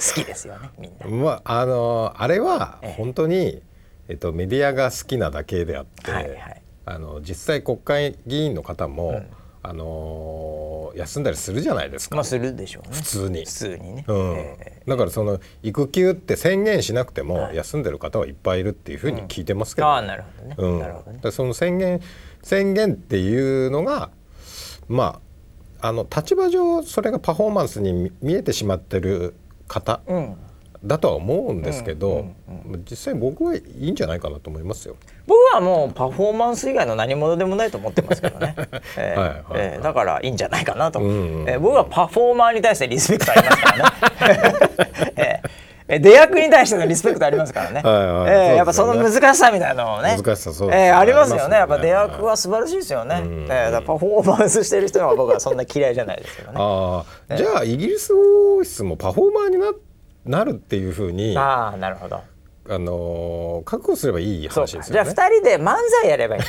好きですよねみんな。まああのあれは本当に、えええっと、メディアが好きなだけであって、はいはい、あの実際国会議員の方も、うん、あの休んだりするじゃないですか。まあするでしょうね。普通に。普通にね。うん。えー、だからその育休って宣言しなくても休んでる方はいっぱいいるっていうふうに聞いてますけど、ねうん、ああなるほどね。うん。なるほどね。その宣言宣言っていうのがまああの立場上それがパフォーマンスに見えてしまってる方。うんだとは思うんですけど、実際僕はいいんじゃないかなと思いますよ。僕はもうパフォーマンス以外の何者でもないと思ってますけどね、だからいいんじゃないかなと、うんうん、えー、僕はパフォーマーに対してリスペクトありますからね。えー出役に対してのリスペクトありますからね。はいはい、えー、やっぱその難しさみたいなのをね。難しさそう、ね、えー、ありますよね。やっぱ出役は素晴らしいですよね。えー、パフォーマンスしてる人は僕はそんな嫌いじゃないですけどね。ああ、じゃあイギリス王室もパフォーマーにななるっていうふうにあなるほどあの確保すればいい話ですよね。じゃあ2人で漫才やればいい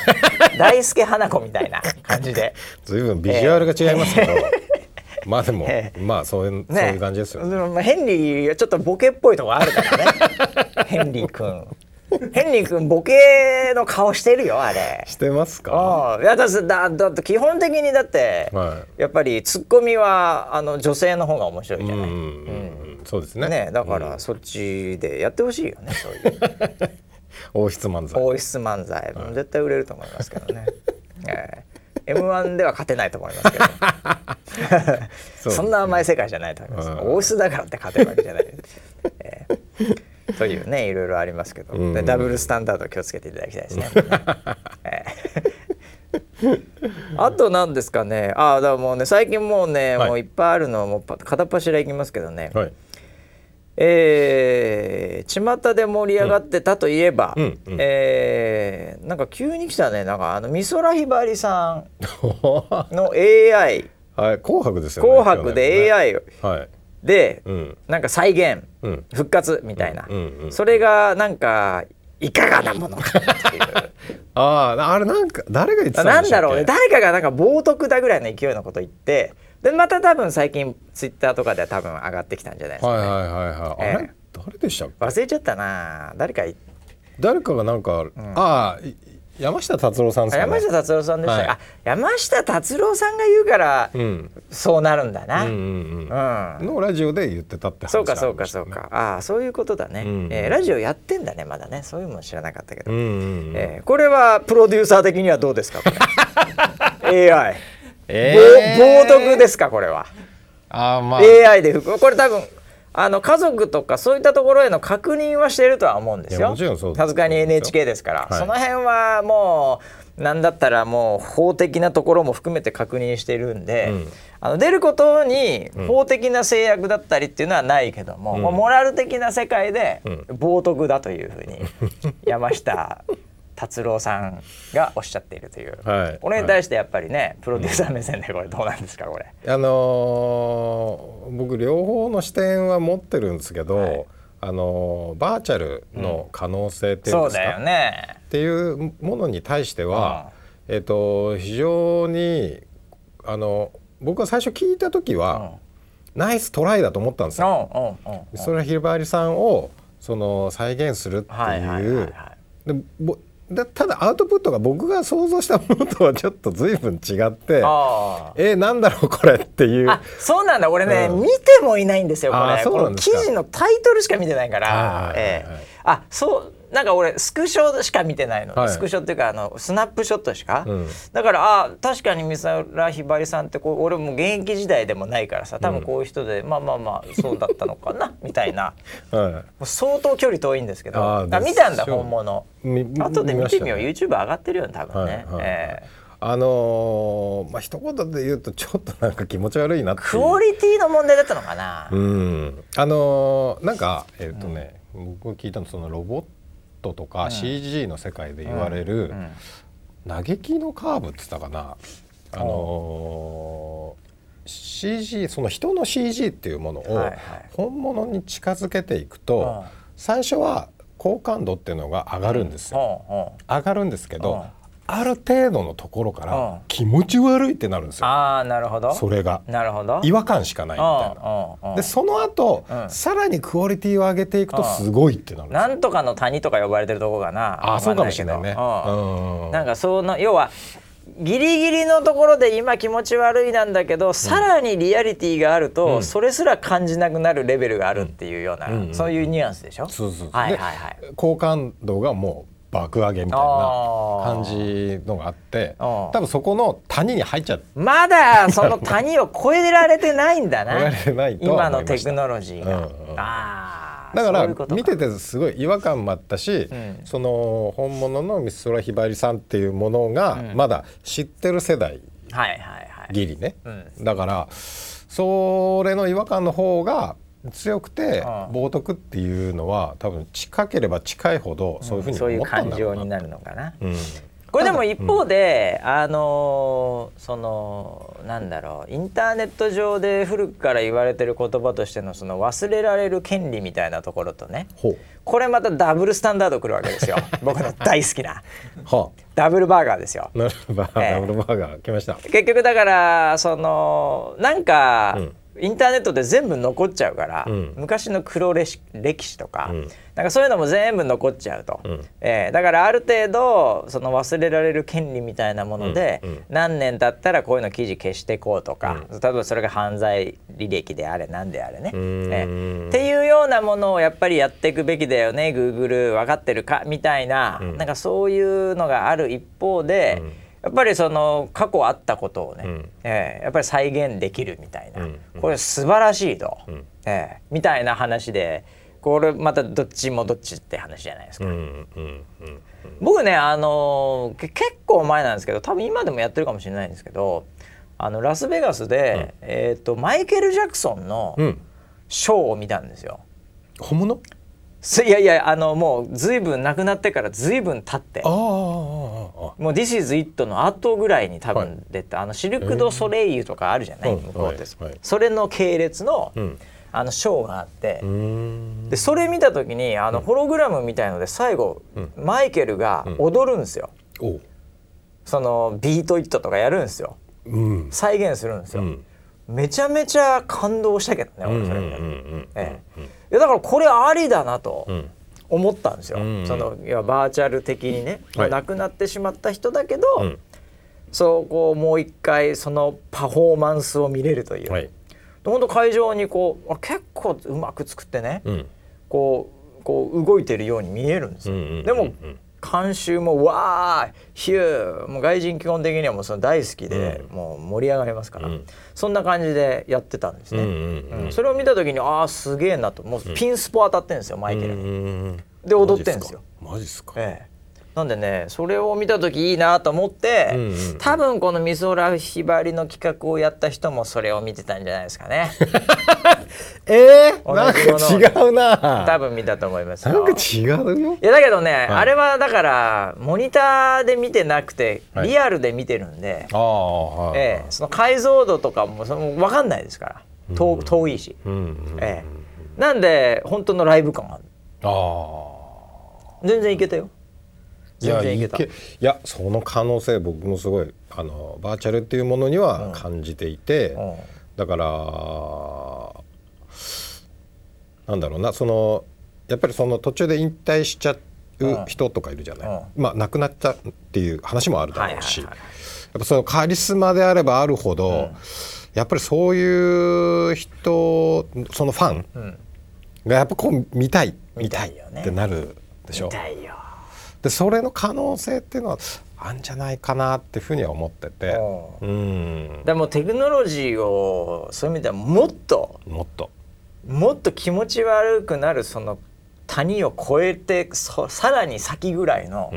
大輔花子みたいな感じで。ずいぶんビジュアルが違いますけど。まあでも、えー、まあそういう、ね、そういう感じですよ、ね。まあ、ヘンリーはちょっとボケっぽいとこあるからね。ヘンリー君。ヘンリー君ボケの顔してるよあれ。してますか？いやだだだって基本的にだって、はい、やっぱりツッコミはあの女性の方が面白いじゃない、うん、うんそうですね。ねだからそっちでやってほしいよね、そういう。王室漫才。王室漫才、はい、絶対売れると思いますけどね、えー、m 1では勝てないと思いますけど。そんな甘い世界じゃないと思います、王室だからって勝てるわけじゃない、えー、というねいろいろありますけど、ダブルスタンダード気をつけていただきたいですね、えーあと何ですかね。ああだからもうね最近もうね、はい、もういっぱいあるのもう片っ柱いきますけどね、はい、えー、巷で盛り上がってたといえば、うんうん。うん、えー、なんか急に来たね。なんかあの美空ひばりさんの AI はい、紅白ですよ、ね、紅白で AI、はい、で、うん、なんか再現、うん、復活みたいな、うんうんうん、それがなんかいかがなものかっていう。あああれなんか誰が言ってたんなんだろうね。誰かがなんか冒涜だぐらいの勢いのこと言ってでまた多分最近ツイッターとかでは多分上がってきたんじゃないですか、ね、はいはいはいはい、えー、あれ誰でした忘れちゃったな。誰か誰かがなんか、うん、ああ山下達郎さんですか、ね、山下達郎さんでした、はい、あ山下達郎さんが言うから、うん、そうなるんだな、うんうんうん。うん、のラジオで言ってたって話、ね、そうかそうかそうか。ああそういうことだね、うんうん、えー、ラジオやってんだねまだね。そういうの知らなかったけど、うんうんうん、えー、これはプロデューサー的にはどうですか？これ。AI、えー、冒涜ですかこれは。あ、まあ、AI でこれ多分あの家族とかそういったところへの確認はしているとは思うんですよ。さすがに NHK ですから、はい、その辺はもう何だったらもう法的なところも含めて確認しているんで、うん、あの出ることに法的な制約だったりっていうのはないけども、うん、モラル的な世界で冒涜だというふうに山下達郎さんがおっしゃっているという、はい、これに対してやっぱりね、プロデューサー目線でこれどうなんですかこれ？あのー、僕両方の視点は持ってるんですけど、はい、あのー、バーチャルの可能性っていうんですか、うんね、っていうものに対しては、うん、えっ、と非常にあの僕は最初聞いた時は、うん、ナイストライだと思ったんですよ。それはひばりさんをその再現するっていう。はいはいはいはい。でだただアウトプットが僕が想像したものとはちょっと随分違ってえー、なんだろうこれっていう。そうなんだ。俺ね、うん、見てもいないんですよこれ。この記事のタイトルしか見てないから、えー、あそうなんか俺スクショしか見てないの、はい、スクショっていうかあのスナップショットしか、うん、だからあ確かに美空ひばりさんってこう俺も現役時代でもないからさ多分こういう人で、うん、まあまあまあそうだったのかな みたいな、はい、もう相当距離遠いんですけど。あ見たんだ本物。後で見てみよう、ね、YouTube 上がってるよ多分ね、はいはい、えーあのー、まあ一言で言うとちょっとなんか気持ち悪いなってクオリティの問題だったのかな。うん。あのー、なんかえっ、ー、とね、うん、僕聞いたのそのロボットとか CG の世界で言われる、嘆きのカーブっつったかな。あのー、CG その人の CG っていうものを本物に近づけていくと、最初は好感度っていうのが上がるんですよ。上がるんですけど、ある程度のところから気持ち悪いってなるんですよ。ああなるほど。それが。なるほど。違和感しかないみたいな。でその後、うん、さらにクオリティを上げていくとすごいってなるんですよ。なんとかの谷とか呼ばれてるとこかな。あそうかもしれないね。うん、なんかその要はギリギリのところで今気持ち悪いなんだけど、うん、さらにリアリティがあると、うん、それすら感じなくなるレベルがあるっていうような、うん、そういうニュアンスでしょ？そうそうはいはいはい。好感度がもう爆上げみたいな感じのがあって多分そこの谷に入っちゃう。まだその谷を超えられてないんだな。今のテクノロジーが、うんうん、あだから見ててすごい違和感もあったし、うん、その本物の美空ひばりさんっていうものがまだ知ってる世代、ギリね、だからそれの違和感の方が強くて冒涜っていうのは多分近ければ近いほどそういうふうに思ったんだろうな、うん、そういう感情になるのかな。うん。これでも一方で、うん、あのそのなんだろうインターネット上で古くから言われてる言葉としてのその忘れられる権利みたいなところとねこれまたダブルスタンダードくるわけですよ。僕の大好きな。ダブルバーガーですよ。ダブルバーガー。来ました。結局だからそのなんか、うんインターネットで全部残っちゃうから、うん、昔の黒歴史とか、うん、なんかそういうのも全部残っちゃうと、うん、えー、だからある程度その忘れられる権利みたいなもので、うんうん、何年経ったらこういうの記事消していこうとか、例えばそれが犯罪履歴であれ何であれね、えー、っていうようなものをやっぱりやっていくべきだよねグーグル分かってるか？みたいな、なんかそういうのがある一方で、やっぱりその過去あったことをね、うん、えー、やっぱり再現できるみたいな、うん、これ素晴らしいと、うん、えー、みたいな話でこれまたどっちもどっちって話じゃないですか。僕ねあのー、結構前なんですけど多分今でもやってるかもしれないんですけどあのラスベガスで、えーと、マイケル・ジャクソンのショーを見たんですよ。本物？いやいやあのもう随分亡くなってから随分経って。もう「This is It」の後ぐらいに多分出た、はい、あのシルク・ド・ソレイユとかあるじゃない、向こうそれの系列の、うん、あのショーがあって。でそれ見た時にあのホログラムみたいので最後、うん、マイケルが踊るんですよ、うん、そのビート・イットとかやるんですよ、再現するんですよ、めちゃめちゃ感動したけどね俺それ。見た時。ええやだからこれありだなと思ったんですよ。うんそのいやバーチャル的にね、はい、亡くなってしまった人だけど、うん、そうこうもう一回そのパフォーマンスを見れるという。はい、本当会場にこう結構うまく作ってね、うん、こうこう動いてるように見えるんですよ。でも監修もわーヒューもう外人基本的にはもうその大好きで、もう盛り上がりますから、うん、そんな感じでやってたんですね、うんそれを見た時にああすげえなと。もうピンスポ当たってんですよ、マイケル。に。で踊ってんですよ。マジっすか、ええ。なんでねそれを見た時いいなと思って、うんうん、多分この美空ひばりの企画をやった人もそれを見てたんじゃないですかね。えー、なんか違うな。多分見たと思いますなんか違うよ。いやだけどね、はい、あれはだからモニターで見てなくてリアルで見てるんで、はい、えー、その解像度とかもその分かんないですから。遠,、遠いし、うんうん、えー、なんで本当のライブ感がある。あ全然いけたよ。いやいけいやその可能性僕もすごいあのバーチャルっていうものには感じていて、うん、だからなんだろうなそのやっぱりその途中で引退しちゃう人とかいるじゃない、うん、まあ亡くなっちゃっていう話もあるだろうし、やっぱそのカリスマであればあるほど、うん、やっぱりそういう人そのファンがやっぱこう見たい見たいってなるでしょ。見たいよ。でそれの可能性っていうのはあんじゃないかなっていうふうには思ってて、うん、でもテクノロジーをそういう意味ではもっともっともっと気持ち悪くなるその谷を越えてさらに先ぐらいの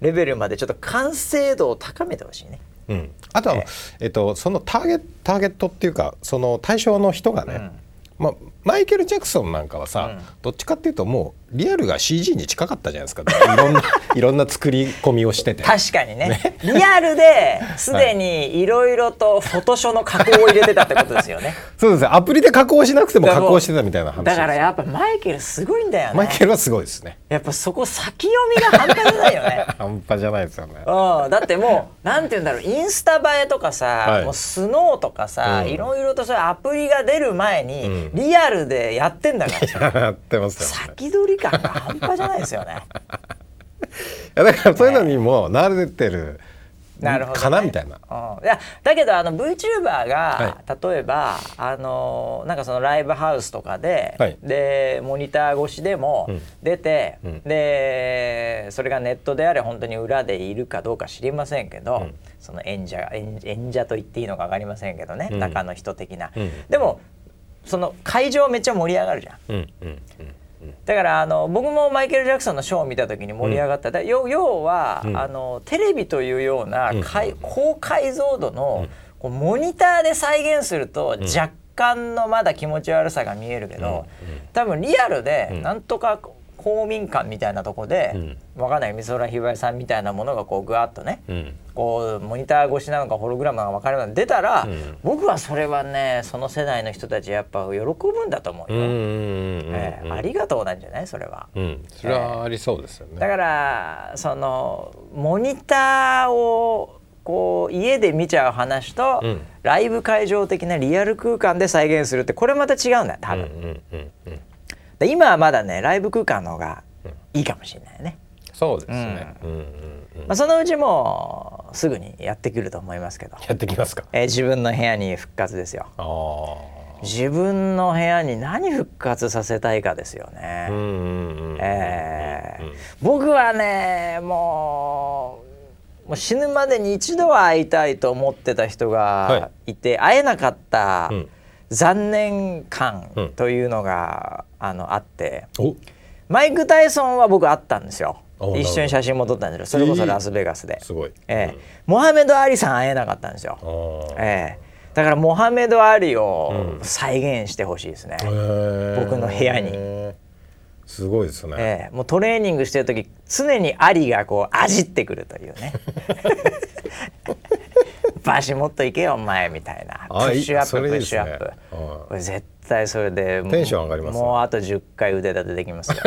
レベルまでちょっと完成度を高めてほしいね。うん、あとは、え。えっと、そのターゲターゲットっていうかその対象の人がね、うん、まあ、マイケル・ジャクソンなんかはさ、うん、どっちかっていうともうリアルが CG に近かったじゃないですか。いろんな いろんな作り込みをしてて。確かにね、ね、リアルですでにいろいろとフォトショーの加工を入れてたってことですよね。そうです。アプリで加工しなくても加工してたみたいな話だからやっぱマイケルすごいんだよねマイケルはすごいですね。やっぱそこ先読みが半端じゃないよね。半端じゃないですよね。うん。だってもうなんて言うんだろう。インスタ映えとかさ、はい、もうスノーとかさ、いろいろとそういうアプリが出る前に、うん、リアルでやってんだから。やってますよ、ね、先取り感が半端じゃないですよね。いやだからそういうのにも慣れてる、なるほど、ね、かなみたいな。うん、いやだけどあの VTuber が、はい、例えばあのなんかそのライブハウスとかで、はい、でモニター越しでも出て、うん、でそれがネットであれ本当に裏でいるかどうか知りませんけど、うん、その演者演演者と言っていいのか分かりませんけどね、中の人的な。でもその会場めっちゃ盛り上がるじゃん。うんうんうんだからあの僕もマイケル・ジャクソンのショーを見た時に盛り上がった、うん、要は、うん、あのテレビというような、うん、高解像度の、こうモニターで再現すると若干のまだ気持ち悪さが見えるけど、多分リアルでなんとか公民館みたいなとこで、うん、分かんない美空ひばりさんみたいなものがこうぐわっとね、うん、こうモニター越しなのかホログラムなのか分かるように出たら、うん、僕はそれはねその世代の人たちやっぱ喜ぶんだと思うよ、えー、ありがとうなんじゃない？それは、それはありそうですよね、えー、だからそのモニターをこう家で見ちゃう話と、ライブ会場的なリアル空間で再現するってこれまた違うんだよ多分。うんうんうんうん今はまだねライブ空間の方がいいかもしれないね。そうですね。まあ、そのうちもすぐにやってくると思いますけど。やってきますか？えー、自分の部屋に復活ですよ。自分の部屋に何復活させたいかですよね。僕はねもうもう死ぬまでに一度は会いたいと思ってた人がいて、はい、会えなかった。うん残念感というのが、うん、あのあって。マイク・タイソンは僕あったんですよ。一緒に写真も撮ったんですよ。それこそラスベガスで、すごい、ええ。モハメド・アリさん会えなかったんですよ、ええ。だからモハメド・アリを再現してほしいですね、うん、僕の部屋に。すごいですね、ええ、もうトレーニングしてる時常にアリがこうあじってくるというね バシもっといけよお前みたいな。プッシュアッププッシュアップ。これ絶対それでテンション上がります、もうあと10回腕立てできますよ、ね、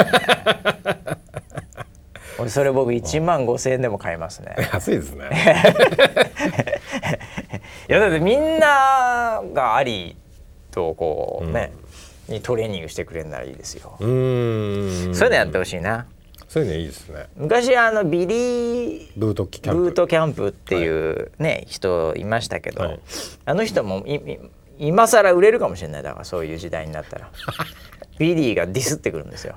俺それ僕1万5千円でも買いますね。安いですね。いやだってみんながありとこうね、うん、にトレーニングしてくれるならいいですよ。うん。そういうのやってほしいなそういうのいいですね。昔あのビリーブートキャンプ。ブートキャンプっていうね、はい、人いましたけど、はい、あの人も今更売れるかもしれない。だからそういう時代になったら ビリーがディスってくるんですよ。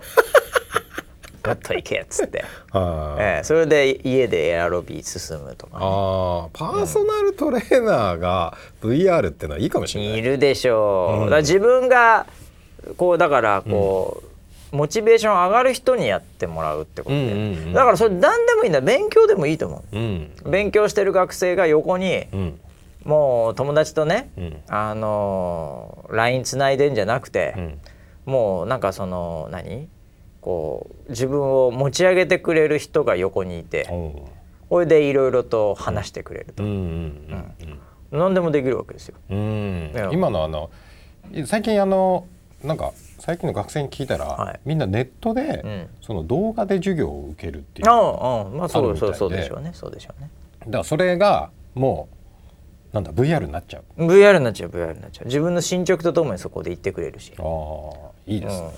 もっといけっつって、えー、それで家でエアロビー進むとか、ね、あパーソナルトレーナーが VR ってのはいいかもしれない、いるでしょう、うん、だ自分がこうだからこう、うんモチベーション上がる人にやってもらうってことで、だからそれ何でもいいんだ。勉強でもいいと思う、うん、勉強してる学生が横に、うん、もう友達とね、うん、あの LINE つないでんじゃなくて、もうなんかその何？こう自分を持ち上げてくれる人が横にいてこれでいろいろと話してくれると、何でもできるわけですよ。今のあの最近あのなんか最近の学生に聞いたら、はい、みんなネットで、うん、その動画で授業を受けるっていうああまあそうそうそうでしょうね。そうでしょうね。だからそれがもうなんだ VR になっちゃう。VR になっちゃう VR になっちゃう。自分の進捗とともにそこで言ってくれるし。ああいいですね、うん、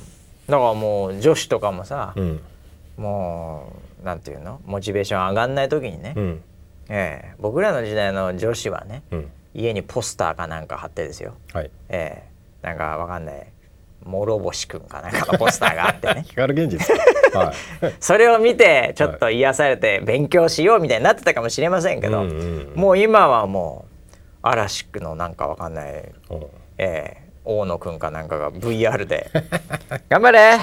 だからもう女子とかもさ、うん、もうなんていうの？モチベーション上がんない時にね、うん、えー、僕らの時代の女子はね、うん、家にポスターかなんか貼ってですよ、はい。えー、なんかわかんない諸星くんかな。んかのポスターがあってね。光源氏はい、それを見てちょっと癒されて勉強しようみたいになってたかもしれませんけど、うんうんうん、もう今はもう嵐くのなんかわかんない、えー、大野くんかなんかが VR で「頑張れ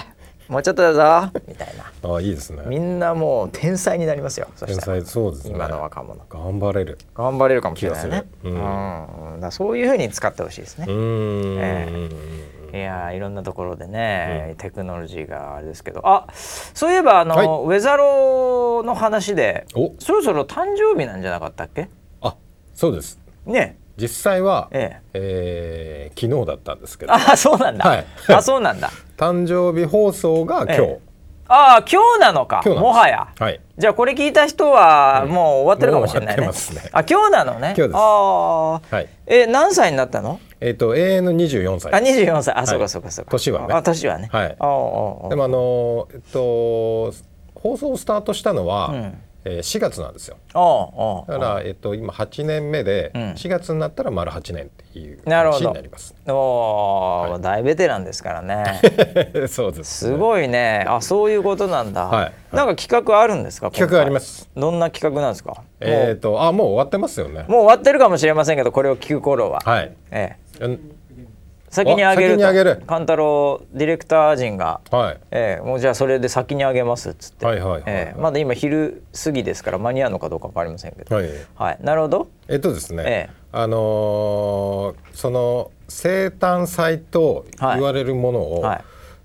もうちょっとだぞ」みたいな。あいいですね。みんなもう天才になりますよ。天才そうです、ね、今の若者。頑張れる。頑張れるかもしれないね、うん、うん、だそういうふうに使ってほしいですね。うん、えーいやいろんなところでね、うん、テクノロジーがあれですけど。あそういえばあの、はい、ウェザローの話でそろそろ誕生日なんじゃなかったっけ？あそうです。ね実際は、ええ。えー、昨日だったんですけど。あそうなんだ、はい、あそうなんだ。誕生日放送が今日、えああ今日なのか。もはや、はい、じゃあこれ聞いた人はもう終わってるかもしれないね,、ね。あ今日なのね。今日です。ああ、はい、え何歳になったの？えっ、ー、と永遠の24歳あ24歳。あ、そうかそうかそうか。年はね。あ年はね。はい。あでもあのえっと放送スタートしたのは、うんえー、4月なんですよ。だから、えっと、今8年目で、うん、4月になったら丸8年っていう話になります、おお、はい、大ベテランですからね。そうです、ね、すごいね。あそういうことなんだ、はい、なんか企画あるんですか企画あります。どんな企画なんですか？えっ、ー、とあもう終わってますよね。もう終わってるかもしれませんけどこれを聞く頃は。はい、ええ先にあげる先にげる。勘太郎ディレクター陣が、はい。えー、もうじゃあそれで先にあげますっつって、はいはいはい、えー、まだ今昼過ぎですから間に合うのかどうか分かりませんけど、はい、はい、なるほど。えっとですね、えー、あのー、その生誕祭と言われるものを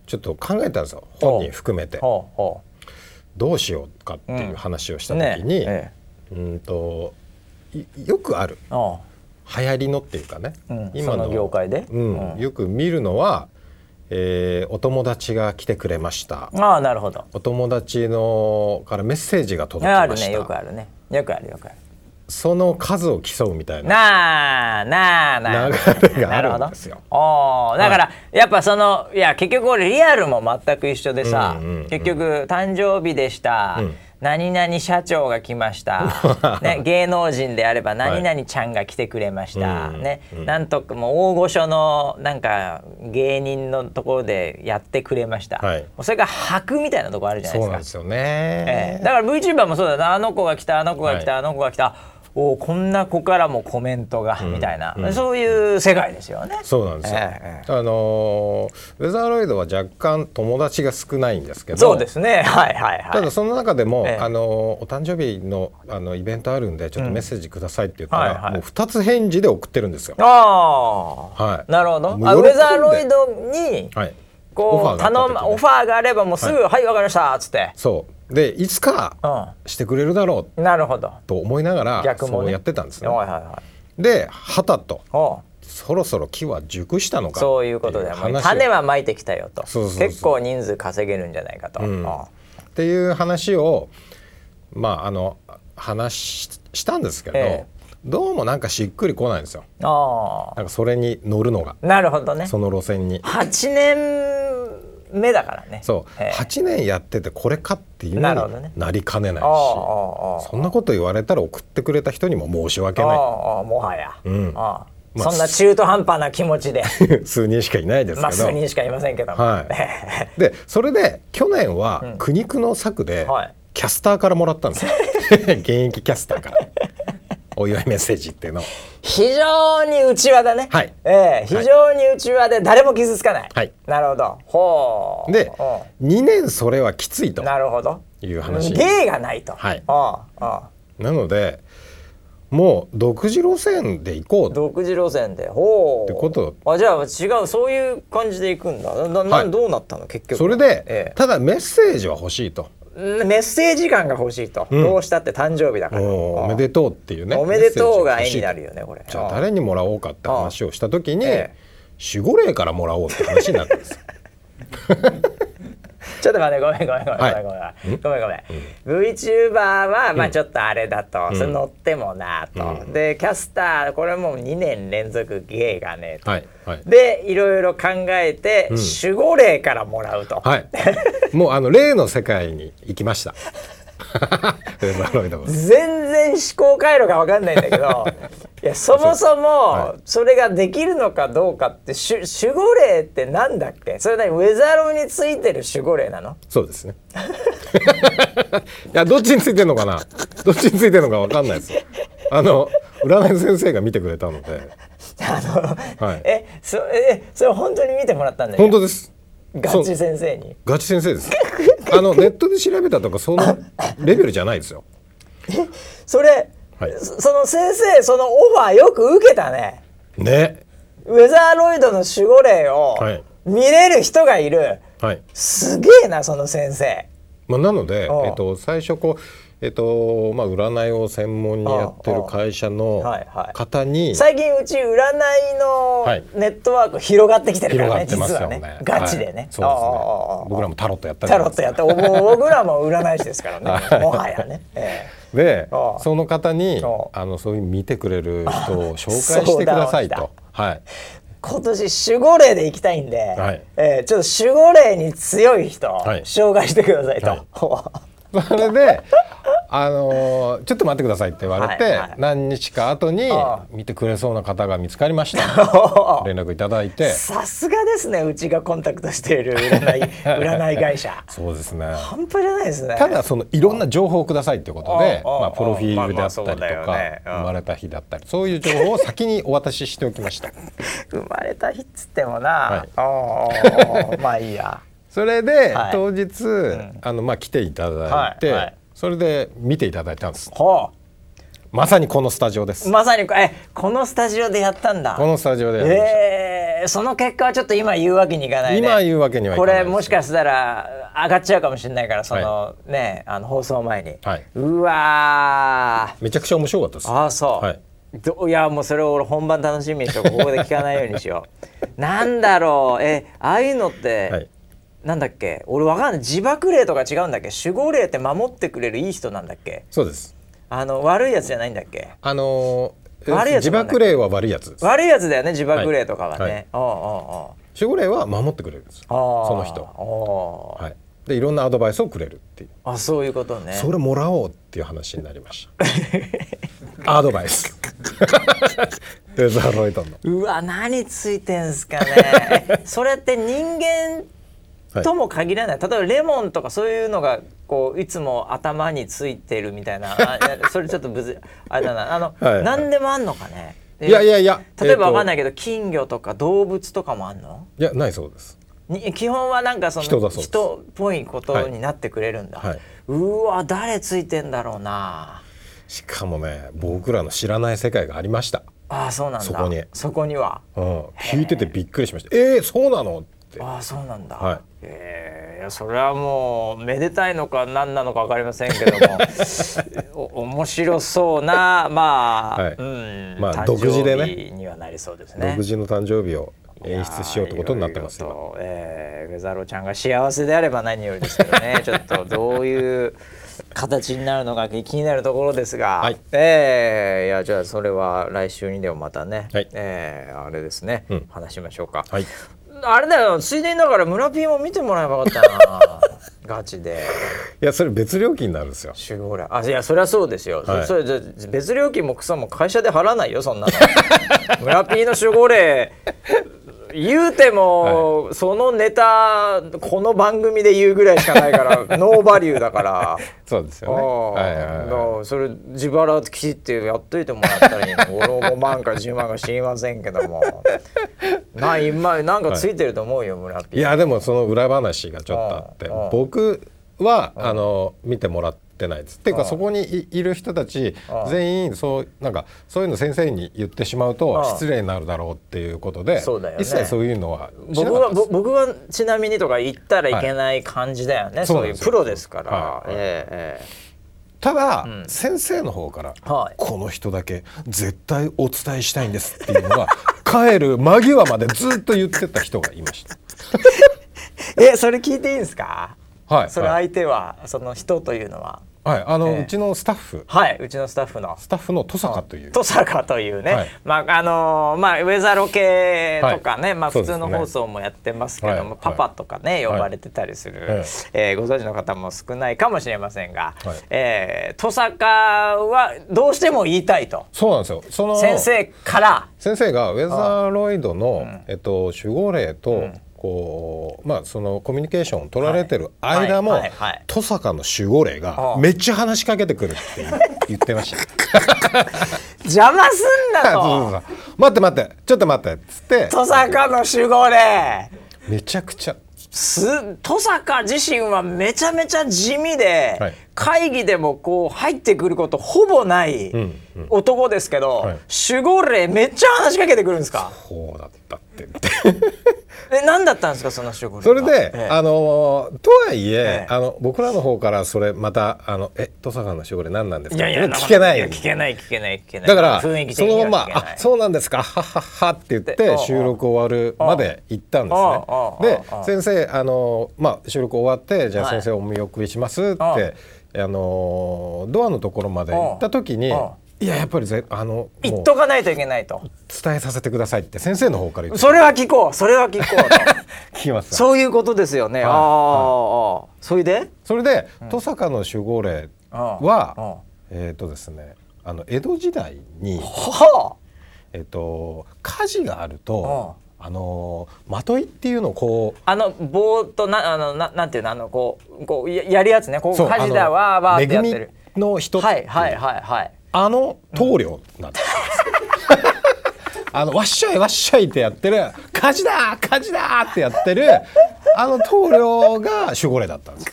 ちょっと考えたんですよ、本人含めて。どうしようかっていう話をした時に、うん、ねえ。ー、うんとよくある流行りのっていうかね、うん、今の。業界で、うん。よく見るのは、えー、お友達が来てくれました。あなるほど。お友達のからメッセージが届きました、ね、よくあるね。よくあるよくある。その数を競うみたいな。なあなあなあ。流れがあるんですよ。おだから、はい、やっぱそのいや結局俺リアルも全く一緒でさ、うんうんうん、結局誕生日でした、うん何々社長が来ました、ね、芸能人であれば何々ちゃんが来てくれました、はい、ね、うん、なんとかもう大御所のなんか芸人のところでやってくれました、はい、それが箔みたいなところあるじゃないですか。そうなんですよね、えー、だから VTuber もそうだな。あの子が来たあの子が来た、はい、あの子が来たおこんな子からもコメントが、みたいな、うん、そういう世界ですよね。そうなんですよ。えー、あのー、ウェザーロイドは若干友達が少ないんですけどそうですね。はいはいはい。ただその中でも、えー、あのー、お誕生日のあのイベントあるんでちょっとメッセージくださいって言ったら、うんはいはい、もう2つ返事で送ってるんですよ。ああ、はい、なるほど。あウェザーロイドに、はい、こう頼むオファーがあればもうすぐ「はい。わ、はい、かりました」っつって。そう。でいつかしてくれるだろう、なるほど。と思いながら逆も、ね、そうやってたんですね。はいはいはい、ではたとそろそろ木は熟したのかそういうことで種はまいてきたよと。結構人数稼げるんじゃないかと。うん、っていう話をまああの話したんですけど、ええ、どうもなんかしっくりこないんですよ。あなんかそれに乗るのが。なるほどね。その路線に。8年目だからね。そう、えー、8年やっててこれかっていうのになりかねないし、ね、そんなこと言われたら送ってくれた人にも申し訳ない。もはや、うん。あまあ、そんな中途半端な気持ちで。数人しかいないですけど、まあ、数人しかいませんけどはい、でそれで去年は苦肉の策で、キャスターからもらったんですよ。現役キャスターからお祝いメッセージっていうの非常に内輪だね。はい、えー、非常に内輪で誰も傷つかない。はい。なるほど。ほう。で2年それはきついと。なるほど。いう話。芸がないと。はい。ああなのでもう独自路線で行こう独自路線で。ほう。ってこと。あじゃあ違うそういう感じで行くんだ。なな、はい、どうなったの？結局。それで、ええ、ただメッセージは欲しいとメッセージ感が欲しいと、うん、どうしたって誕生日だから。おめでとうっていうね。おめでとうが絵になるよねこれ。じゃあ誰にもらおうかって話をした時に、守護霊からもらおうって話になったんです ちょっと待ってごめんごめんごめんごめん、ごめんごめん。ごめん、うん、VTuber はまあちょっとあれだと、うん、それ乗ってもなと、うん、でキャスターこれもう2年連続芸がねと、はいはい、でいろいろ考えて、守護霊からもらうと、はい、もうあの霊の世界に行きました。全然思考回路が分かんないんだけどいやそもそもそれができるのかどうかって守護霊ってなんだっけ？それなウェザーローについてる守護霊なの？そうですね。いやどっちについてるのかな？どっちについてるのか分かんないですあの占い先生が見てくれたので。あの、はい、えそえそれ本当に見てもらったんだ本当です。ガチ先生に？ガチ先生です。あのネットで調べたとかそのレベルじゃないですよ。それ、はい、その先生そのオファーよく受けたね。ね。ウェザーロイドの守護霊を、はい、見れる人がいる、はい、すげえなその先生。まあ、なので、えっと、最初こうえっとまあ、占いを専門にやってる会社の方に、最近うち占いのネットワーク広がってきてるからね、実はね。ガチでね、はい、そうですね。僕らもタロットやったり。タロットやって僕らも占い師ですからね。もはやね、ええ、でその方にあのそういう見てくれる人を紹介してくださいと。はい。今年守護霊で行きたいんで、はい、えー、ちょっと守護霊に強い人、はい、紹介してくださいと。はい それであのー、ちょっと待ってくださいって言われて、はいはい、何日か後に見てくれそうな方が見つかりました。連絡いただいて。さすがですねうちがコンタクトしている占い 占い会社。そうですね。半端じゃないですね。ただそのいろんな情報をくださいってことでまあ、プロフィールであったりとか、まあまあね、生まれた日だったりそういう情報を先にお渡ししておきました。生まれた日っつってもな、はい、まあいいやそれで、はい、当日、うん、あのまあ来ていただいて、はいはい、それで見ていただいたんです。はあまさにこのスタジオです。まさにえこのスタジオでやったんだ。このスタジオでやりました。えー、その結果はちょっと今言うわけにいかない、ね、今言うわけにはいかない、これもしかしたら上がっちゃうかもしれないからその、はい、ねあの放送前に。はい、うわめちゃくちゃ面白かったです。あそう。はい。どいやもうそれを俺本番楽しみにしようここで聞かないようにしよう。なんだろうえああいうのって。はいなんだっけ？俺わかんない。自爆霊とか違うんだっけ？守護霊って守ってくれるいい人なんだっけ？そうです。あの悪いやつじゃないんだっけ？あのー、悪いやつ自爆霊は悪いやつ悪いやつだよね自爆霊とかはね、はい。守護霊は守ってくれるんですその人。はい。でいろんなアドバイスをくれるっていう。あそういうことね。それもらおうっていう話になりました。アドバイス。うわ何ついてんすかね。それって人間とも限らない、例えばレモンとかそういうのがこういつも頭についてるみたいな。あ それちょっとぶずあれだな。あの、はい。はい、何でもあんのかね。いやいやいや例えばわかんないけど、金魚とか動物とかもあんの？いやないそうです。に基本はなんかその人っぽいことになってくれるんだ、はい。はい、うわ誰ついてんだろうな。しかもね僕らの知らない世界がありました。ああそうなんだ。そこに。そこには、うん、聞いててびっくりしました。えー、そうなの？って。ああそうなんだ、はい、えー、それはもうめでたいのか何なのか分かりませんけども。面白そうなまあ、はい、うんまあ独自でね。にはなりそうですね。独自の誕生日を演出しようってことになってますよ。えー、ウェザロちゃんが幸せであれば何よりですけどね。ちょっとどういう形になるのか気になるところですが、はい、えー、いやじゃあそれは来週にでもまたね、はい、えー、あれですね、うん、話しましょうか。はいあれだよついでにだから村ピーも見てもらえばよかったな。ガチで。いやそれ別料金になるんですよ。守護霊あいやそりゃそうですよ、はい、それ別料金も草も会社で払わないよそんなの。村ピーの守護霊言うても、はい、そのネタこの番組で言うぐらいしかないから ノーバリューだから。そうですよね、はいはいはい、それ自腹切ってやっといてもらったらいいの俺5万か10万か知りませんけども。な今なんかついてると思うよ村ピいやでもその裏話がちょっとあって僕はあの見てもらってってないです。って。いうかそこにいる人たち全員そうなんかそういうの先生に言ってしまうと失礼になるだろうっていうことで、ね、一切そういうのは僕は僕はちなみにとか言ったらいけない感じだよね、はい、そういうプロですから。はい。えーただ、うん、先生の方から、はい、この人だけ絶対お伝えしたいんですっていうのが 帰る間際までずっと言ってた人がいました。えそれ聞いていいんですか？はい、それ相手は、その人というのははい、あの、えー、うちのスタッフ。はい、うちのスタッフの。スタッフの登坂という。登坂というね、はい、まあ、あのー、まあ、ウェザーロケとかね、はい、まあ、普通の放送もやってますけども、ね、パパとかね、呼ばれてたりする。はい、えー、ご存知の方も少ないかもしれませんが。はい、えー、登坂はどうしても言いたいと。そうなんですよ。その。先生から。先生がウェザーロイドの、えっと、守護霊と。うんこうまあそのコミュニケーションを取られてる間も、登坂の守護霊がめっちゃ話しかけてくるって言ってました。邪魔すんなと。待って待って。ちょっと待って。っつって。登坂の守護霊。めちゃくちゃ。す登坂自身はめちゃめちゃ地味で、はい、会議でもこう入ってくることほぼない男ですけど、うんうんはい、守護霊めっちゃ話しかけてくるんですか？そうだったってえ何だったんですかその守護霊それで、ええ、あのとはいえ、え、あの僕らの方からそれまたあのえ登坂の守護霊何なんですか？いやいや聞けない。聞けない聞けない聞けない。だからそのままあそうなんですかはははって言って収録終わるまで行ったんですね。で先生あのまあ収録終わってじゃあ先生お見送りしますって、はい、あのドアのところまで行った時にいややっぱりぜあの言っとかないといけないと。伝えさせてくださいって先生の方から言って。それは聞こう。それは聞こうと。聞きます。そういうことですよね、はい、ああ、はい、それで？それで登坂の守護霊は、えっ、ー、とですねあの江戸時代に、はあ、えっ、ー、と火事があると、あのまといっていうのをこうあの棒となあのななんていうのあのこうこうややるやつね。こう火事だわーわーってやってる。の人はいはいはいはいあの棟梁なんです、あのわっしょいわっしょいってやってる火事だ火事だってやってるあの棟梁が守護霊だったんです。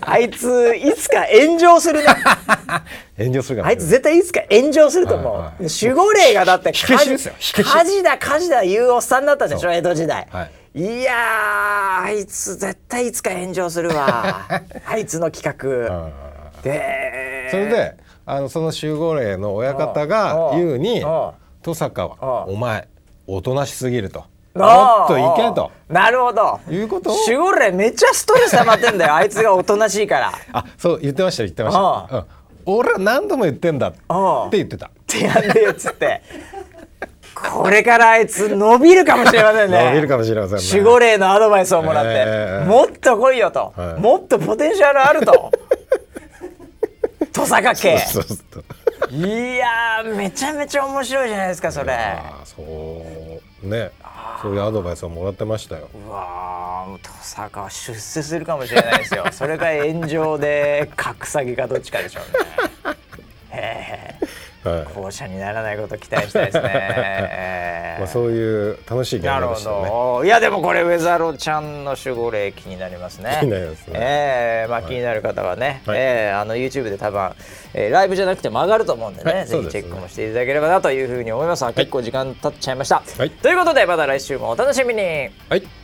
あいついつか炎上するね 炎上するあいつ絶対いつか炎上すると思う、はいはい、守護霊がだって火事火事だ火事だ言うおっさんだったでしょ江戸時代、はい、いやあいつ絶対いつか炎上するわ。あいつの企画。でそれであのその守護霊の親方が言うに登坂はお前おとなしすぎると。もっといけと。なるほど。いうこと？守護霊めっちゃストレス溜まってんだよあいつがおとなしいから。あそう言ってました言ってました、うん、俺は何度も言ってんだって言ってた。ってやんでよっつって。これからあいつ伸びるかもしれませんね。伸びるかもしれませんね。守護霊のアドバイスをもらって、えー、もっと来いよと、はい、もっとポテンシャルあると土佐家系いやめちゃめちゃ面白いじゃないですかそれ。そう。ね。そういうアドバイスをもらってましたよ。うわ登坂は出世するかもしれないですよ。それが炎上で格下げかどっちかでしょうね。へえ後者にならないことを期待したいですね。まあそういう楽しい現場でしたね。いやでもこれウェザロちゃんの守護霊気になりますね。気になりますね。えー、まあ気になる方はね、はい、えー、あの YouTube で多分、えー、ライブじゃなくても上がると思うんでね、はい、ぜひチェックもしていただければなというふうに思います。はい、結構時間経っちゃいました。はい、ということでまた来週もお楽しみに。はい。